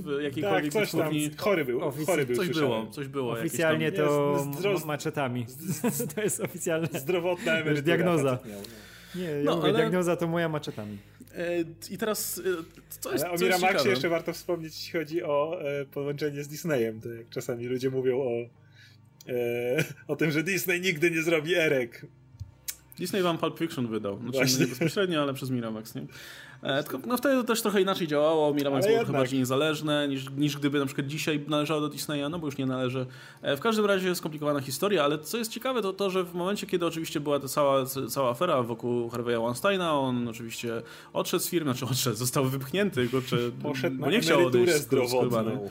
w jakiejkolwiek tak, coś tam, chory był. Ofic- chory był coś było, coś było. Oficjalnie to zdro... maczetami. to jest oficjalne. Zdrowotna emerytura. Diagnoza. Nie, ja no, mówię, ale... diagnoza to moja maczetami. E, I teraz, e, co jest Ale o Miramaxie jeszcze warto wspomnieć, jeśli chodzi o e, połączenie z Disneyem. To jak czasami ludzie mówią o, o tym, że Disney nigdy nie zrobi erek. Disney wam Pulp Fiction wydał. Znaczy nie bezpośrednio, ale przez Miramax, nie? E, tylko, no wtedy to też trochę inaczej działało. Miramax było trochę bardziej niezależne niż, niż gdyby na przykład dzisiaj należało do Disneya, no bo już nie należy. E, w każdym razie skomplikowana historia, ale co jest ciekawe to to, że w momencie, kiedy oczywiście była ta cała, cała afera wokół Harvey'a Weinsteina, on oczywiście odszedł z firmy, znaczy odszedł, został wypchnięty, kurczę, Poszedł bo nie chciał odejść zdrowotną.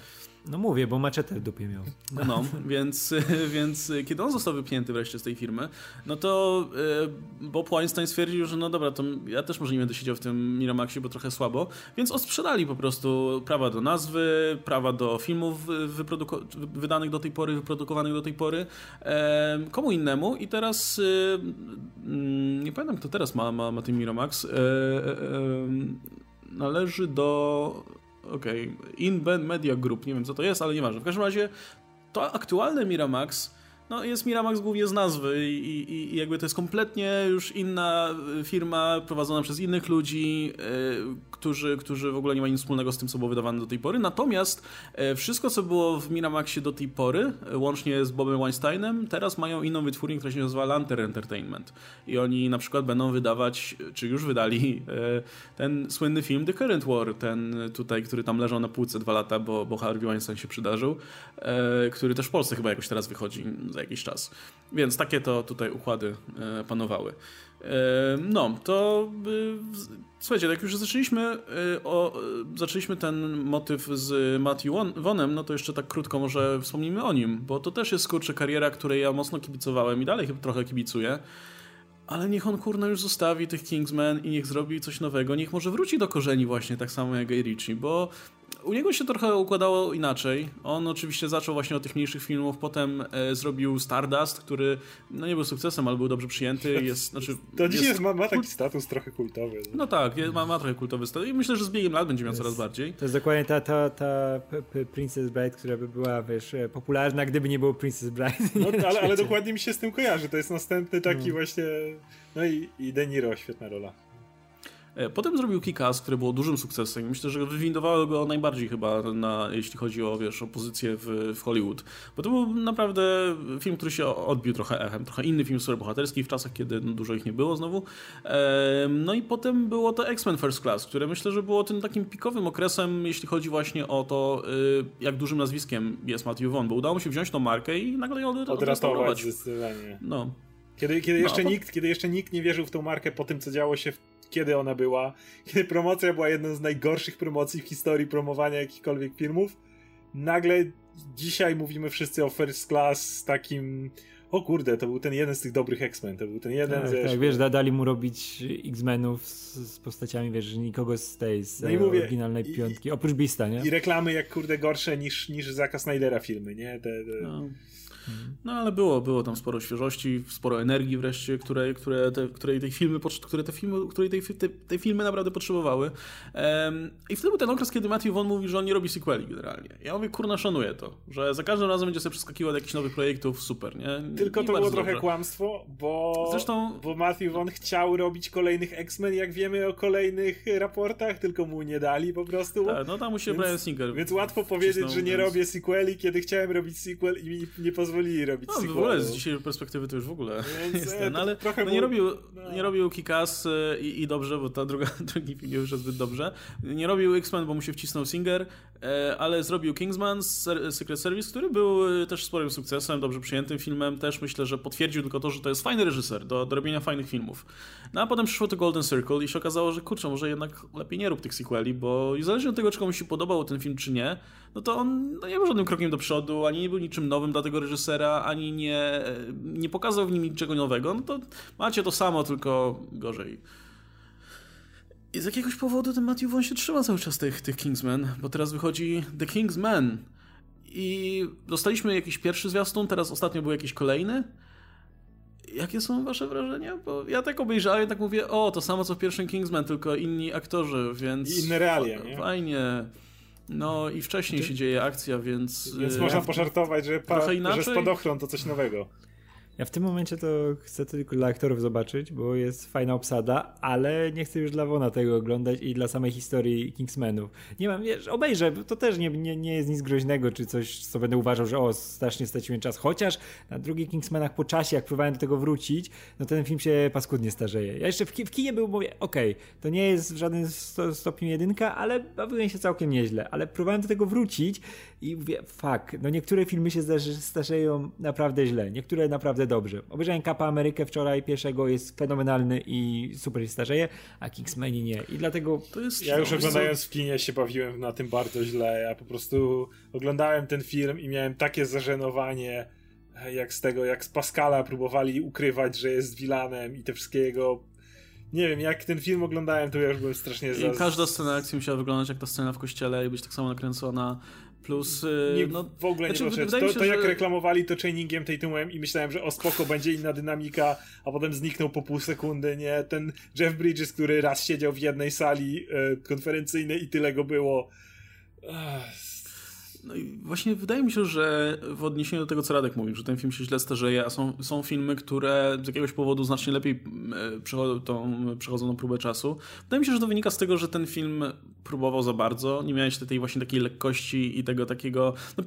No mówię, bo maczetę w dupie miał. No, więc, więc kiedy on został wypchnięty wreszcie z tej firmy, no to e, Bob Weinstein stwierdził, że no dobra, to ja też może nie będę siedział w tym Miramaxie, bo trochę słabo, więc odsprzedali po prostu prawa do nazwy, prawa do filmów wydanych do tej pory, wyprodukowanych do tej pory e, komu innemu. I teraz e, mm, nie pamiętam kto teraz ma, ma, ma ten Miramax. Należy do okej, okay. Media Group, nie wiem co to jest, ale nieważne. W każdym razie to aktualne Miramax no, jest Miramax głównie z nazwy i, i, i, jakby to jest kompletnie już inna firma prowadzona przez innych ludzi, yy, którzy, którzy w ogóle nie mają nic wspólnego z tym, co było wydawane do tej pory. Natomiast yy, wszystko, co było w Miramaxie do tej pory, yy, łącznie z Bobem Weinsteinem, teraz mają inną wytwórnię, która się nazywa Lantern Entertainment. I oni na przykład będą wydawać, czy już wydali, ten słynny film The Current War, ten tutaj, który tam leżał na półce dwa lata, bo, bo Harvey Weinstein się przydarzył, który też w Polsce chyba jakoś teraz wychodzi za jakiś czas. Więc takie to tutaj układy e, panowały. E, no, to e, słuchajcie, jak już zaczęliśmy, o, zaczęliśmy ten motyw z Matthew Vonem, no to jeszcze tak krótko może wspomnimy o nim, bo to też jest kurczę kariera, której ja mocno kibicowałem i dalej trochę kibicuję. Ale niech on kurna już zostawi tych Kingsmen i niech zrobi coś nowego. Niech może wróci do korzeni właśnie tak samo jak Guy Ritchie, bo u niego się trochę układało inaczej. On oczywiście zaczął właśnie od tych mniejszych filmów, potem e, zrobił Stardust, który no nie był sukcesem, ale był dobrze przyjęty. Jest, znaczy, to dzisiaj jest, ma, ma, taki status trochę kultowy. No, no tak, ma, ma trochę kultowy status i myślę, że z biegiem lat będzie miał coraz bardziej. To jest dokładnie ta, ta, ta Princess Bride, która by była, wiesz, e, popularna, gdyby nie było Princess Bride. No, ale, ale dokładnie mi się z tym kojarzy. To jest następny taki no. właśnie... No i, i De Niro, świetna rola. E, potem zrobił Kick-Ass, które było dużym sukcesem. Myślę, że wywindowało go najbardziej chyba, na, jeśli chodzi o wiesz, o pozycję w, w Hollywood. Bo to był naprawdę film, który się odbił trochę echem. Trochę inny film superbohaterski w czasach, kiedy dużo ich nie było znowu. No i potem było to X-Men First Class, które myślę, że było tym takim pikowym okresem, jeśli chodzi właśnie o to, y, jak dużym nazwiskiem jest Matthew Vaughn, bo udało mu się wziąć tą markę i nagle ją odratować. zdecydowanie. No. Kiedy, kiedy, jeszcze no, nikt, kiedy jeszcze nikt nie wierzył w tą markę po tym, co działo się w kiedy ona była, kiedy promocja była jedną z najgorszych promocji w historii promowania jakichkolwiek filmów, nagle dzisiaj mówimy wszyscy o First Class z takim o kurde, to był ten jeden z tych dobrych X-Men, to był ten jeden tak, ze... Tak, wiesz, dali mu robić X-Menów z, z, postaciami, wiesz, nikogo z tej, z no mówię, oryginalnej piątki, i, oprócz Beasta, nie? I reklamy jak kurde gorsze niż, niż Zaka Snydera filmy, nie? Te, te... No. No ale było, było tam sporo świeżości, sporo energii wreszcie, które, które, te, której tej filmy, które te filmy, której tej, te, te filmy naprawdę potrzebowały. Um, I wtedy był ten okres, kiedy Matthew Vaughn mówi, że on nie robi sequeli generalnie. Ja mówię, kurna, szanuję to, że za każdym razem będzie sobie przeskakiwał do jakichś nowych projektów, super, nie? Tylko to było trochę kłamstwo, bo, Zresztą... bo Matthew Vaughn chciał robić kolejnych X-Men, jak wiemy o kolejnych raportach, tylko mu nie dali po prostu. Tak, no tam mu się więc, Brian Singer Więc łatwo powiedzieć, że nie robię sequeli, kiedy chciałem robić sequel i mi nie pozwolił pozwolili robić no, w ogóle z dzisiejszej perspektywy to już w ogóle Więc, jest ten, no, ale no, nie, robił, no. nie robił Kikas e, i, i, dobrze, bo ta druga, drugi film nie wyszedł zbyt dobrze. Nie robił X-Men, bo mu się wcisnął Singer, e, ale zrobił Kingsman Secret Service, który był e, też sporym sukcesem, dobrze przyjętym filmem. Też myślę, że potwierdził tylko to, że to jest fajny reżyser do, do robienia fajnych filmów. No a potem przyszło to Golden Circle i się okazało, że kurczę, może jednak lepiej nie rób tych sequeli, bo zależnie od tego, czy komuś się podobał ten film, czy nie, no to on no, nie był żadnym krokiem do przodu, ani nie był niczym nowym dla tego reżysera, ani nie, nie pokazał w nim niczego nowego, no to macie to samo, tylko gorzej. I z jakiegoś powodu ten Matthew Vaughn się trzyma cały czas tych, tych Kingsmen, bo teraz wychodzi The Kingsman i dostaliśmy jakiś pierwszy zwiastun, teraz ostatnio był jakiś kolejny. Jakie są wasze wrażenia? Bo ja tak obejrzałem i tak mówię, o, to samo co w pierwszym Kingsman, tylko inni aktorzy, więc... I inne realia, nie? Fajnie. No i wcześniej się dzieje akcja, więc... Więc można pożartować, że, pa, że spadochron to coś nowego. Ja w tym momencie to chcę tylko dla aktorów zobaczyć, bo jest fajna obsada, ale nie chcę już dla Wona tego oglądać i dla samej historii Kingsmenów. Nie mam, wiesz, obejrzę, to też nie, nie, nie jest nic groźnego, czy coś, co będę uważał, że o, strasznie straciłem czas. Chociaż na drugich Kingsmenach po czasie, jak próbowałem do tego wrócić, no ten film się paskudnie starzeje. Ja jeszcze w, w kinie był, mówię, okej, okay, to nie jest w żadnym stopniu jedynka, ale bawiłem się całkiem nieźle. Ale próbowałem do tego wrócić i mówię, fuck, no niektóre filmy się starzeją naprawdę źle, niektóre naprawdę dobrze. Obejrzałem Kapa Amerykę wczoraj, pierwszego jest fenomenalny i super się starzeje, a Kingsmani nie. I dlatego to jest... Ja już oglądając w kinie się bawiłem na tym bardzo źle. Ja po prostu oglądałem ten film i miałem takie zażenowanie jak z tego, jak z Pascala próbowali ukrywać, że jest wilanem i te wszystkie jego nie wiem, jak ten film oglądałem, to ja już byłem strasznie I każda scena akcji musiała wyglądać jak ta scena w kościele i być tak samo nakręcona. Plus. Y, nie, no, w ogóle znaczy, nie proszę. To, to, jak że... reklamowali to trainingiem Tatumem i myślałem, że o spoko będzie inna dynamika, a potem zniknął po pół sekundy, nie? Ten Jeff Bridges, który raz siedział w jednej sali e, konferencyjnej i tyle go było. Ach no i właśnie wydaje mi się, że w odniesieniu do tego, co Radek mówił, że ten film się źle starzeje, a są, są filmy, które z jakiegoś powodu znacznie lepiej e, przechodzą, tą, przechodzą próbę czasu. Wydaje mi się, że to wynika z tego, że ten film próbował za bardzo, nie miałeś tej właśnie takiej lekkości i tego takiego... No,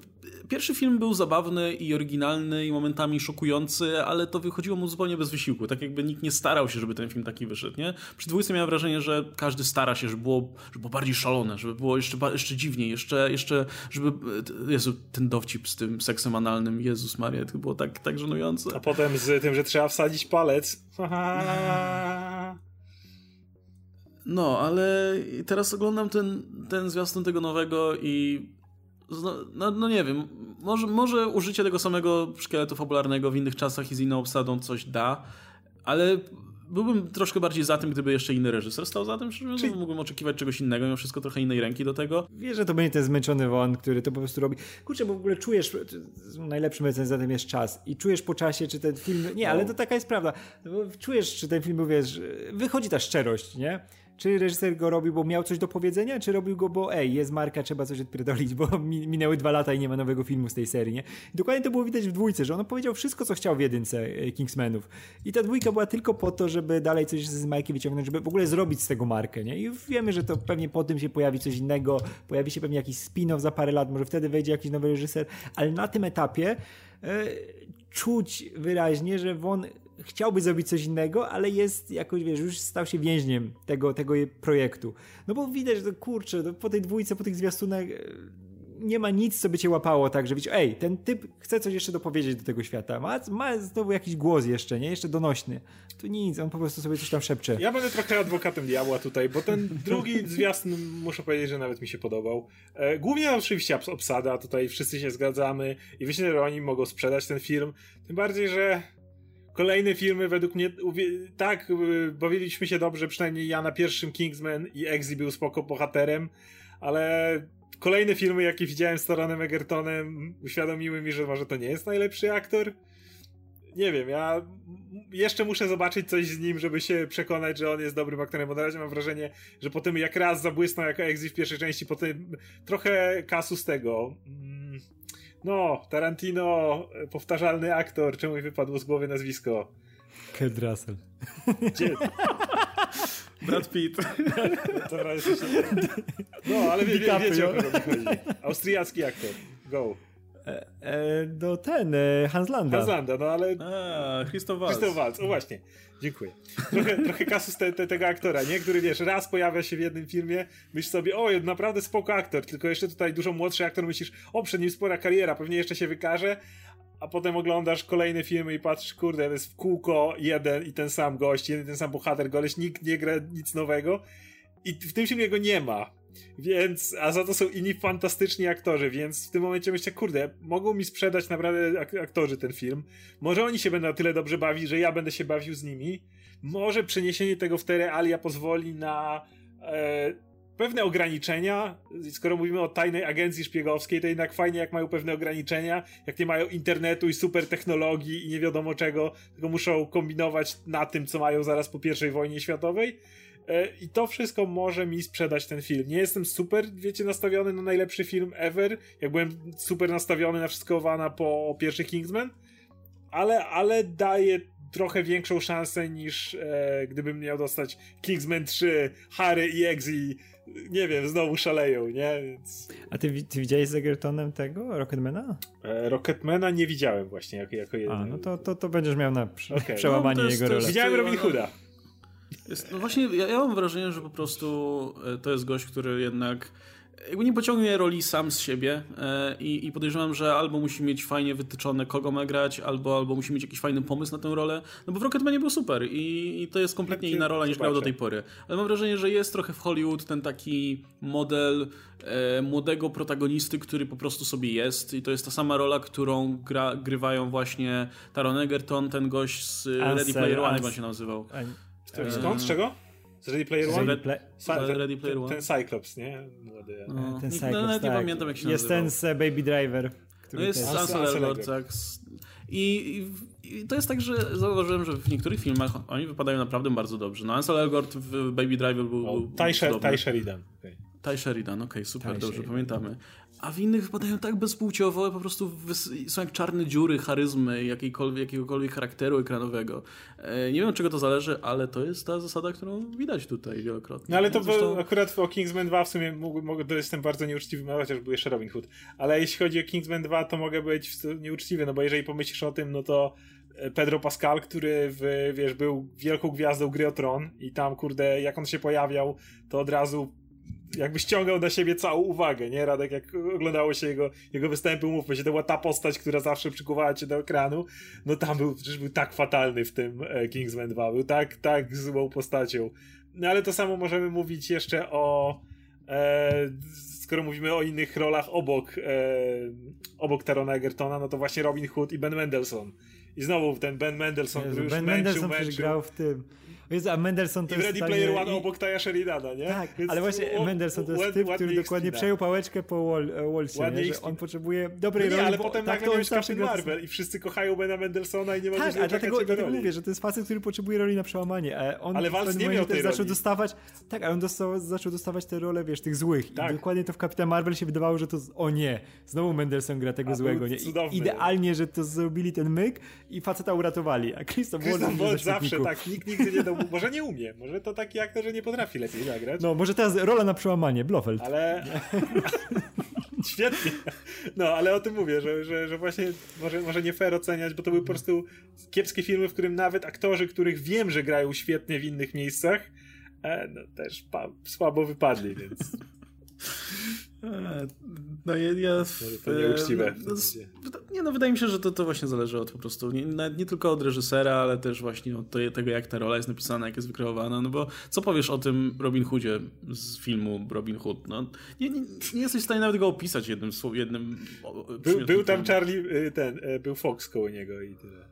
pierwszy film był zabawny i oryginalny i momentami szokujący, ale to wychodziło mu zupełnie bez wysiłku, tak jakby nikt nie starał się, żeby ten film taki wyszedł, nie? Przy dwójce miałem wrażenie, że każdy stara się, żeby było, żeby było bardziej szalone, żeby było jeszcze, jeszcze dziwniej, jeszcze, jeszcze żeby Jezu, ten dowcip z tym seksem analnym, Jezus Maria, to było tak, tak żenujące. A potem z tym, że trzeba wsadzić palec. No, ale teraz oglądam ten, ten zwiastun tego nowego i no, no, nie wiem, może, może użycie tego samego szkieletu fabularnego w innych czasach i z inną obsadą coś da, ale byłbym troszkę bardziej za tym, gdyby jeszcze inny reżyser stał za tym, Czyli... mógłbym oczekiwać czegoś innego, mimo wszystko trochę innej ręki do tego. Wiesz, że to będzie ten zmęczony won, który to po prostu robi. Kurczę, bo w ogóle czujesz, najlepszym recenzjatem jest czas i czujesz po czasie, czy ten film, nie, no. ale to taka jest prawda, czujesz, czy ten film, wiesz, wychodzi ta szczerość, nie? Czy reżyser go robił, bo miał coś do powiedzenia, czy robił go, bo ej, jest marka, trzeba coś odpierdolić, bo minęły dwa lata i nie ma nowego filmu z tej serii, nie? I dokładnie to było widać w dwójce, że on powiedział wszystko, co chciał w jedynce e, Kingsmanów. I ta dwójka była tylko po to, żeby dalej coś z marki wyciągnąć, żeby w ogóle zrobić z tego markę, nie? I wiemy, że to pewnie po tym się pojawi coś innego, pojawi się pewnie jakiś spin-off za parę lat, może wtedy wejdzie jakiś nowy reżyser, ale na tym etapie e, czuć wyraźnie, że Won chciałby zrobić coś innego, ale jest jakoś, wiesz, już stał się więźniem tego, tego projektu. No bo widać, że kurczę, to po tej dwójce, po tych zwiastunach e, nie ma nic, co by cię łapało, tak, że widzisz, ej, ten typ chce coś jeszcze dopowiedzieć do tego świata, ma, ma znowu jakiś głos jeszcze, nie? Jeszcze donośny. Tu nic, on po prostu sobie coś tam szepcze. Ja będę trochę adwokatem diabła tutaj, bo ten drugi zwiastun, muszę powiedzieć, że nawet mi się podobał. E, głównie oczywiście obsada, tutaj wszyscy się zgadzamy i myślę, że oni mogą sprzedać ten film, tym bardziej, że Kolejne filmy według mnie, tak, y, bawiliśmy się dobrze, przynajmniej ja na pierwszym Kingsman i Exi był spoko bohaterem, ale kolejne filmy, jakie widziałem z Toronem Egertonem, uświadomiły mi, że może to nie jest najlepszy aktor. Nie wiem, ja jeszcze muszę zobaczyć coś z nim, żeby się przekonać, że on jest dobrym aktorem, bo na razie mam wrażenie, że po tym jak raz zabłysnął jako Exi w pierwszej części, potem trochę kasu z tego mm, no, Tarantino, powtarzalny aktor, czemu mi wypadło z głowy nazwisko? Kurt Russell. Gdzie? Brad Pitt. No, ale wie, wie, wiecie o kogo mi chodzi. Austriacki aktor. Go. E, e, no ten, e, Hans Landa. Hans Landa, no ale... A, Christoph Waltz. Christoph Waltz, o właśnie. Dziękuję. Trochę, trochę kasus te, te, tego aktora, nie? Który, wiesz, raz pojawia się w jednym filmie, myślisz sobie, o, naprawdę spoko aktor, tylko jeszcze tutaj dużo młodszy aktor, myślisz, o, przed nim spora kariera, pewnie jeszcze się wykaże, a potem oglądasz kolejne filmy i patrzysz, kurde, to jest w kółko jeden i ten sam gość, jeden i ten sam bohater, goleś, nikt nie gra nic nowego i w tym filmie go nie ma. Więc, a za to są inni fantastyczni aktorzy, więc w tym momencie myślę, kurde, mogą mi sprzedać naprawdę ak aktorzy ten film. Może oni się będą na tyle dobrze bawić, że ja będę się bawił z nimi. Może przeniesienie tego w te realia pozwoli na e, pewne ograniczenia. Skoro mówimy o tajnej agencji szpiegowskiej, to jednak fajnie, jak mają pewne ograniczenia, jak nie mają internetu i super technologii i nie wiadomo czego, tylko muszą kombinować na tym, co mają zaraz po I wojnie światowej I to wszystko może mi sprzedać ten film. Nie jestem super, wiecie, nastawiony na najlepszy film ever. Jak byłem super nastawiony na wszystko Wana po pierwszych Kingsman. Ale, ale daje trochę większą szansę niż e, gdybym miał dostać Kingsman 3, Harry i Exi. Nie wiem, znowu szaleją, nie? Więc... A ty, ty widziałeś z Egertonem tego, Rocketmana? E, Rocketmana nie widziałem właśnie jako, jako jeden. A, no to, to, to będziesz miał na okay. przełamanie no, jego roli. Widziałem Robin Hooda. Jest, no właśnie, ja, ja mam wrażenie, że po prostu e, to jest gość, który jednak jakby nie pociągnie roli sam z siebie e, i, i, podejrzewam, że albo musi mieć fajnie wytyczone, kogo ma grać, albo, albo musi mieć jakiś fajny pomysł na tę rolę, no bo w Rocketmanie był super i, i to jest kompletnie inna rola niż grał do tej pory. Ale mam wrażenie, że jest trochę w Hollywood ten taki model e, młodego protagonisty, który po prostu sobie jest i to jest ta sama rola, którą gra, grywają właśnie Taron Egerton, ten gość z Ready Player One, on się nazywał. Skąd? Z czego? Z Ready Player One? Ready, Play, ten, Ready Player One. Ten, Cyclops, nie? No, ten Cyclops, no, tak. nie pamiętam jak się Jest nazywał. ten z Baby Driver. No jest Ansel Elgort, tak. I, I, to jest tak, że zauważyłem, że w niektórych filmach oni wypadają naprawdę bardzo dobrze. No Ansel Elgort w Baby Driver był, był Ty, Ty Sheridan. Okay. Ty Sheridan, okej, okay, super, Ty dobrze Sheridan. pamiętamy a w innych wypadają tak bezpłciowo, po prostu są jak czarne dziury charyzmy jakiejkolwiek, jakiegokolwiek charakteru ekranowego. E, nie wiem, od czego to zależy, ale to jest ta zasada, którą widać tutaj wielokrotnie. No ale to Zresztą... akurat o Kingsman 2 w sumie mógł, mógł, to jestem bardzo nieuczciwy, no, chociaż był jeszcze Robin Hood. Ale jeśli chodzi o Kingsman 2, to mogę być nieuczciwy, no bo jeżeli pomyślisz o tym, no to e, Pedro Pascal, który w, wiesz, był wielką gwiazdą gry o Tron i tam, kurde, jak on się pojawiał, to od razu jakby ściągał na siebie całą uwagę, nie? Radek, jak oglądało się jego, jego występy, umówmy się, to była ta postać, która zawsze przykuwała cię do ekranu, no tam był, przecież był tak fatalny w tym e, Kingsman 2, był tak, tak złą postacią. No ale to samo możemy mówić jeszcze o e, skoro mówimy o innych rolach obok e, obok Tarona Egertona, no to właśnie Robin Hood i Ben Mendelsohn. I znowu ten Ben Mendelsohn, Jezu, który już Ben męczył, Mendelsohn męczył. grał w tym Jezu, a Mendelssohn to I jest... Ready Player One i... obok Taja Sheridana, nie? Tak, Więc ale właśnie o, Mendelssohn to jest typ, który dokładnie przejął pałeczkę po Wall, e, Wallsie, nie? że on potrzebuje dobrej no nie, ale potem tak to on Captain Marvel i wszyscy kochają Bena Mendelssohna i nie ma Tak, a dlatego, dlatego mówię, że to jest facet, który potrzebuje roli na przełamanie. A on ale Waltz nie miał tej zaczął roli. dostawać, tak, ale on dostał, zaczął dostawać te role, wiesz, tych złych. Tak. I dokładnie to w Captain Marvel się wydawało, że to, o nie, znowu Mendelssohn gra tego a, złego, nie? Idealnie, że to zrobili ten myk i faceta uratowali, a Christoph Waltz zawsze, tak, nikt nigdy nie dał, może nie umie, może to taki aktor, że nie potrafi lepiej zagrać. No, może teraz rola na przełamanie, Blofeld. Ale... Świetnie. No, ale o tym mówię, że, że, że właśnie może, może nie fair oceniać, bo to były po prostu kiepskie filmy, w którym nawet aktorzy, których wiem, że grają świetnie w innych miejscach, e, no, też słabo wypadli, więc... E, no ja... ja to nieuczciwe. No, no, nie no, wydaje mi się, że to, to właśnie zależy od po prostu, nie, nie tylko od reżysera, ale też właśnie od tego, jak ta rola jest napisana, jak jest wykreowana, no bo co powiesz o tym Robin Hoodzie z filmu Robin Hood? No, nie, nie, nie jesteś w stanie nawet go opisać jednym jednym Był, był tam Charlie, y, ten, y, był Fox koło niego i tyle.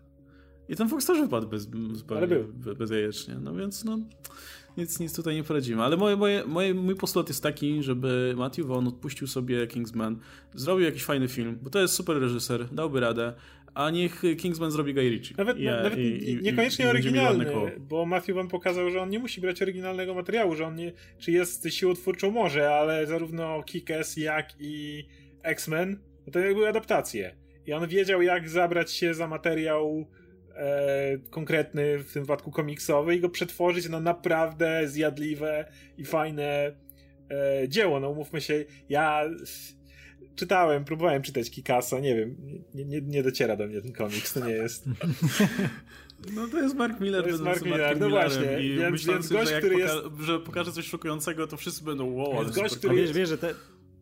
I ten Fox też wypadł bez, zupełnie bez, bezjajecznie, no więc no nic, nic tutaj nie poradzimy. Ale moje, moje, moje, mój postulat jest taki, żeby Matthew Vaughn odpuścił sobie Kingsman, zrobił jakiś fajny film, bo to jest super reżyser, dałby radę, a niech Kingsman zrobi Guy Ritchie. Nawet, ja, nawet i, niekoniecznie i, oryginalny, bo Matthew Vaughn pokazał, że on nie musi brać oryginalnego materiału, że on nie, czy jest siłą twórczą może, ale zarówno Kick-Ass jak i X-Men, to były adaptacje. I on wiedział, jak zabrać się za materiał e, konkretny, w tym wypadku komiksowy, i go przetworzyć na naprawdę zjadliwe i fajne e, dzieło. No umówmy się, ja czytałem, próbowałem czytać Kikasa, nie wiem, nie, nie, nie dociera do mnie ten komiks, to nie jest... No to jest Mark Miller, to jest Mark Miller, no właśnie. I więc, więc gość, że który poka jest... że pokaże coś szokującego, to wszyscy będą wow, gość, który... Wiesz, wiesz, że te,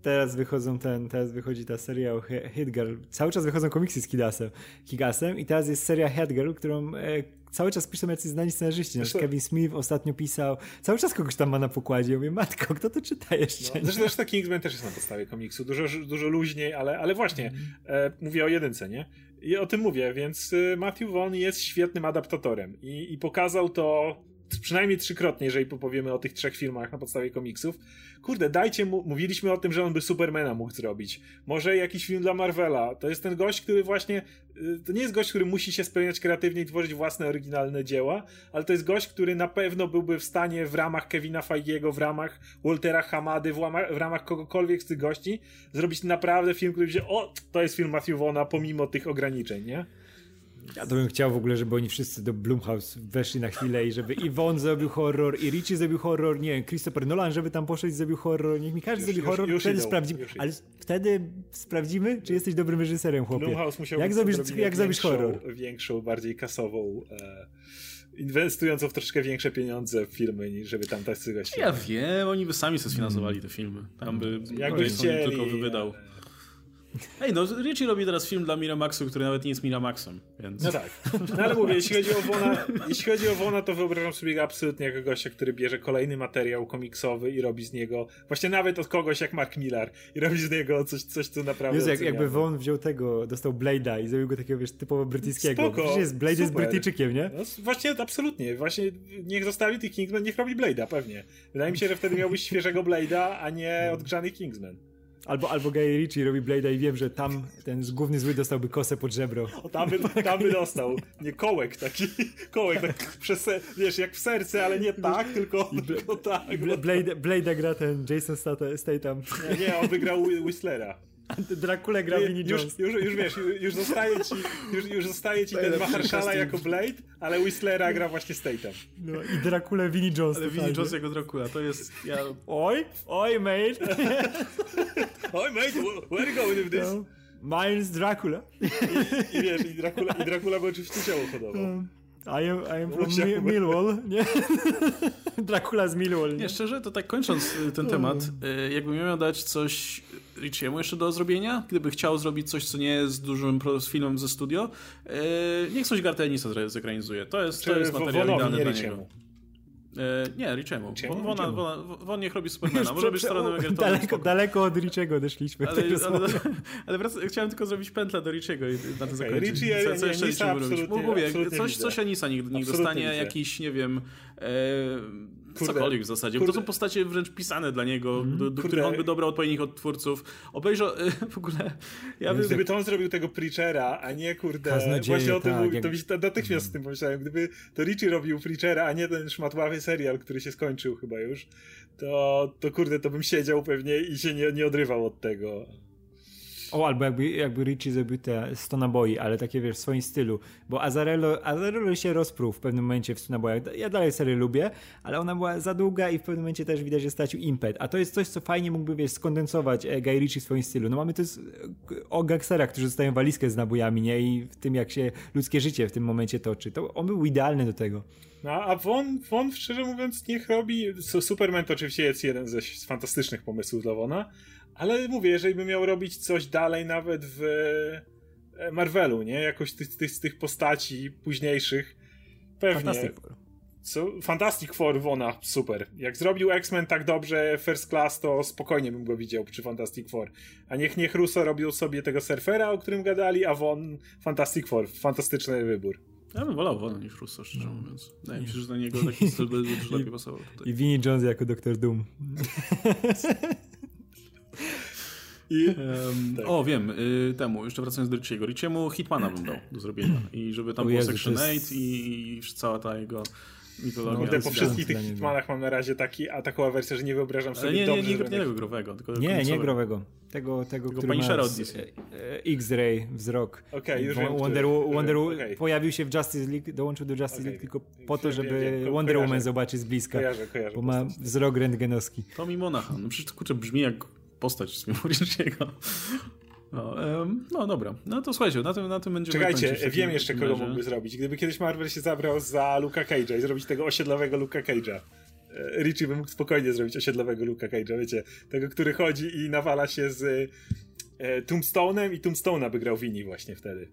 teraz wychodzą ten, teraz wychodzi ta seria o Hit Girl. Cały czas wychodzą komiksy z Kidasem, Kigasem i teraz jest seria Head Girl, którą e, cały czas piszą jacyś znani scenarzyści. Znaczy Kevin Smith ostatnio pisał, cały czas kogoś tam ma na pokładzie. Ja mówię, matko, kto to czyta jeszcze? No, zresztą ta Kingsman też jest na podstawie komiksu. Dużo, dużo luźniej, ale, ale właśnie, mm. e, mówię o jedynce, nie? I o tym mówię, więc e, Matthew Vaughn jest świetnym adaptatorem i, i pokazał to przynajmniej trzykrotnie, jeżeli powiemy o tych trzech filmach na podstawie komiksów. Kurde, dajcie mu, mówiliśmy o tym, że on by Supermana mógł zrobić. Może jakiś film dla Marvela. To jest ten gość, który właśnie, y, to nie jest gość, który musi się spełniać kreatywnie i tworzyć własne oryginalne dzieła, ale to jest gość, który na pewno byłby w stanie w ramach Kevina Feigiego, w ramach Waltera Hamady, w ramach, w ramach kogokolwiek z tych gości, zrobić naprawdę film, który będzie, o, to jest film Matthew Vona pomimo tych ograniczeń, nie? Ja to bym chciał w ogóle, żeby oni wszyscy do Blumhouse weszli na chwilę i żeby i Von zrobił horror, i Richie zrobił horror, nie wiem, Christopher Nolan, żeby tam poszedł i zrobił horror, niech mi każdy już, zrobi już, horror, już wtedy idą, sprawdzimy. Ale wtedy sprawdzimy, czy jesteś dobrym reżyserem, chłopie. Blumhouse musiał jak zrobisz, jak zrobisz horror? Większą, bardziej kasową e, inwestującą w troszkę większe pieniądze w filmy, niż żeby tam tacy goście. Ja wiem, oni by sami sobie sfinansowali te filmy. Tam by Jakby chcieli, tylko wydał. Ale... Ej, no Richie robi teraz film dla Miramaxu, który nawet nie jest Miramaxem, więc... No tak. No ale mówię, jeśli chodzi o Wona, jeśli chodzi o Wona, to wyobrażam sobie go absolutnie jako gościa, który bierze kolejny materiał komiksowy i robi z niego, właśnie nawet od kogoś jak Mark Millar i robi z niego coś, coś co naprawdę Jest jak, jakby Von wziął tego, dostał Blade'a i zrobił go takiego, wiesz, typowo brytyjskiego. Spoko, Przecież jest, Blade super. jest Brytyjczykiem, nie? No, właśnie, absolutnie. Właśnie niech zostawi tych Kingsman, niech robi Blade'a, pewnie. Wydaje mi się, że wtedy miałbyś świeżego Blade'a, a nie odgrzanych Kingsman. Albo, albo Guy Ritchie robi Blade'a i wiem, że tam ten główny zły dostałby kosę pod żebro. O, tam by, tam by dostał. Nie kołek taki, kołek tak przez, wiesz, jak w serce, ale nie tak, tylko, tylko tak. Blade, Blade'a gra ten Jason Statham. Nie, nie on wygrał Whistlera. Dracula gra Vinnie Jones. Już, już, już wiesz, już zostaje ci, już, już zostaje ci ten Mahershala jako Blade, ale Whistlera gra właśnie Statham. No i Dracula Vinnie Jones. Ale Vinnie Jones jako Dracula, to jest... Ja... Oj, oj mate. oj mate, where are you going with this? No. Mine's Dracula. I, I, wiesz, i Dracula, i Dracula by oczywiście ciało hodował. Um. I am, I am from Mi Millwall, nie? Dracula z Millwall. Nie? nie, szczerze, to tak kończąc y, ten temat, y, jakbym miał dać coś Richiemu jeszcze do zrobienia, gdyby chciał zrobić coś, co nie jest dużym filmem ze studio, y, niech coś Garth Ennisa zekranizuje. To jest, to jest materiał idealny dla niego. E, nie, Richiemu. Won, Wona, Wona, Won niech robi Supermana. Może być stronę daleko, daleko od Richiego odeszliśmy. Ale, ale, ale wrac, chciałem tylko zrobić pętlę do Richiego i na to zakończyć. Richie, co, co jeszcze Richie robić? Mówię, coś, coś Anisa niech, niech dostanie, jakiś, nie wiem... E, Kurde. Cokolwiek w zasadzie. Kurde. To są postacie wręcz pisane dla niego, mm. do, do których on by dobrał odpowiednich odtwórców. Obejrzał w ogóle. Ja bym... Gdyby to on zrobił tego Preachera, a nie kurde. Kaznodzieje, właśnie o tym tak, mówił, jak... to mi się natychmiast z tym pomyślałem. Gdyby to Richie robił Preachera, a nie ten szmatławy serial, który się skończył chyba już, to, to kurde, to bym siedział pewnie i się nie, nie odrywał od tego. O, albo jakby, jakby Richie zrobił te 100 naboi, ale takie wiesz, w swoim stylu. Bo Azarello, Azarello się rozpruł w pewnym momencie w 100 nabojach. Ja dalej serię lubię, ale ona była za długa i w pewnym momencie też widać, że stracił impet. A to jest coś, co fajnie mógłby, wiesz, skondensować e, Guy Ritchie w swoim stylu. No mamy to o gangsterach, którzy dostają walizkę z nabojami, nie? I w tym, jak się ludzkie życie w tym momencie toczy. To on był idealny do tego. No, a Von, Von, szczerze mówiąc, niech robi. Superman to oczywiście jest jeden ze fantastycznych pomysłów dla Wona, ale mówię, jeżeli by miał robić coś dalej nawet w e, Marvelu, nie? Jakoś tych, tych, z tych postaci późniejszych, pewnie. Fantastic Four. Co? Fantastic Four Wona, super. Jak zrobił X-Men tak dobrze, First Class, to spokojnie bym go widział przy Fantastic Four. A niech, niech Russo robił sobie tego surfera, o którym gadali, a Won Fantastic Four. Fantastyczny wybór. Ja bym wolał Wona niż Russo, szczerze no. mówiąc. Wydaje mi się, że na niego taki styl by dużo lepiej pasował. Tutaj. I Vinnie Jones jako Doktor Doom. I, um, tak. O, wiem, y, temu, jeszcze wracając do Richiego. Richiemu Hitmana bym dał do zrobienia. I żeby tam było Section jest... 8 i, i cała ta jego mitologia. No, po wszystkich tych Hitmanach mam na razie taki, a taką wersję, że nie wyobrażam sobie Ale nie, dobrze, nie, nie, nie, tego growego, tylko Nie, nie growego. Tego, tego, tego który ma z, e, X-Ray wzrok. Okay, już Wonder, wiem, Wonder, okay. Pojawił się w Justice League, dołączył do Justice okay. League tylko po to, żeby wiem, wiem, Wonder Woman zobaczyć z bliska. Kojarzę, kojarzę, bo ma wzrok rentgenowski. Tommy Monahan. No przecież kurczę, brzmi jak postać z Mimoriczego. No, um, no dobra, no to słuchajcie, na tym, na tym będziemy Czekajcie, wiem jeszcze kogo mógłby zrobić. Gdyby kiedyś Marvel się zabrał za Luka Cage'a i zrobić tego osiedlowego Luka Cage'a. E, Richie by mógł spokojnie zrobić osiedlowego Luka Cage'a, wiecie, tego, który chodzi i nawala się z e, Tombstone'em i Tombstone'a by grał Winnie właśnie wtedy.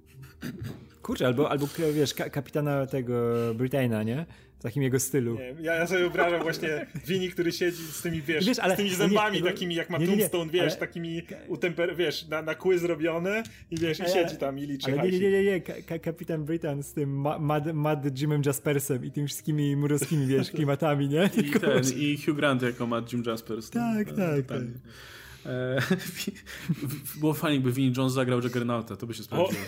Kurczę, albo, albo wiesz, kapitana tego Britannia, nie? W takim jego stylu. Nie, ja, sobie wyobrażam właśnie Wini, który siedzi z tymi, wiesz, wiesz ale, z tymi zębami nie, takimi, jak ma nie, Tombstone, wiesz, ale, takimi utemper, wiesz, na, na kły zrobione i wiesz, i siedzi tam i liczy Ale nie, nie, nie, nie, Ka Kapitan Britain z tym Mad, Mad Jimem Jaspersem i tymi wszystkimi murowskimi, wiesz, klimatami, nie? I ten, i Hugh Grant jako Mad Jim Jaspers. Tak, no, tak, tak. E, było fajnie, jakby Vinnie Jones zagrał Juggernauta, to by się sprawdziło.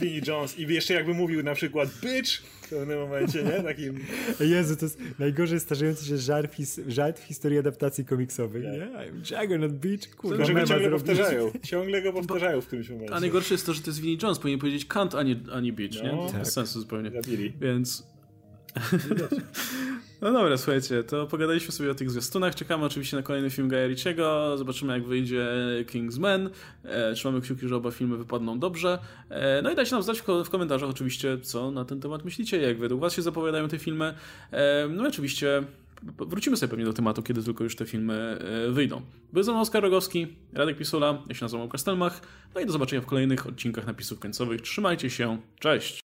Vinnie Jones i jeszcze jakby mówił na przykład bitch w pewnym momencie, nie? Takim... Jezu, to jest najgorzej starzejący się żart, his, żart w historii adaptacji komiksowej, yeah. nie? I'm Juggernaut bitch, kurwa. Że go ciągle powtarzają. Ciągle go powtarzają w którymś momencie. A najgorsze jest to, że to jest Vinnie Jones, powinien powiedzieć can't ani, ani bitch, no, nie? To tak. bez sensu zupełnie. Zabili. Więc... No dobra, słuchajcie, to pogadaliśmy sobie o tych zwiastunach. Czekamy oczywiście na kolejny film Gaja Ritchiego. Zobaczymy, jak wyjdzie Kingsman. E, trzymamy kciuki, że oba filmy wypadną dobrze. E, no i dajcie nam znać w, komentarzach oczywiście, co na ten temat myślicie, jak według was się zapowiadają te filmy. E, no i oczywiście wrócimy sobie pewnie do tematu, kiedy tylko już te filmy e, wyjdą. Był ze mną Oskar Rogowski, Radek Pisula, ja się nazywam Kastelmach. No i do zobaczenia w kolejnych odcinkach napisów końcowych. Trzymajcie się, cześć!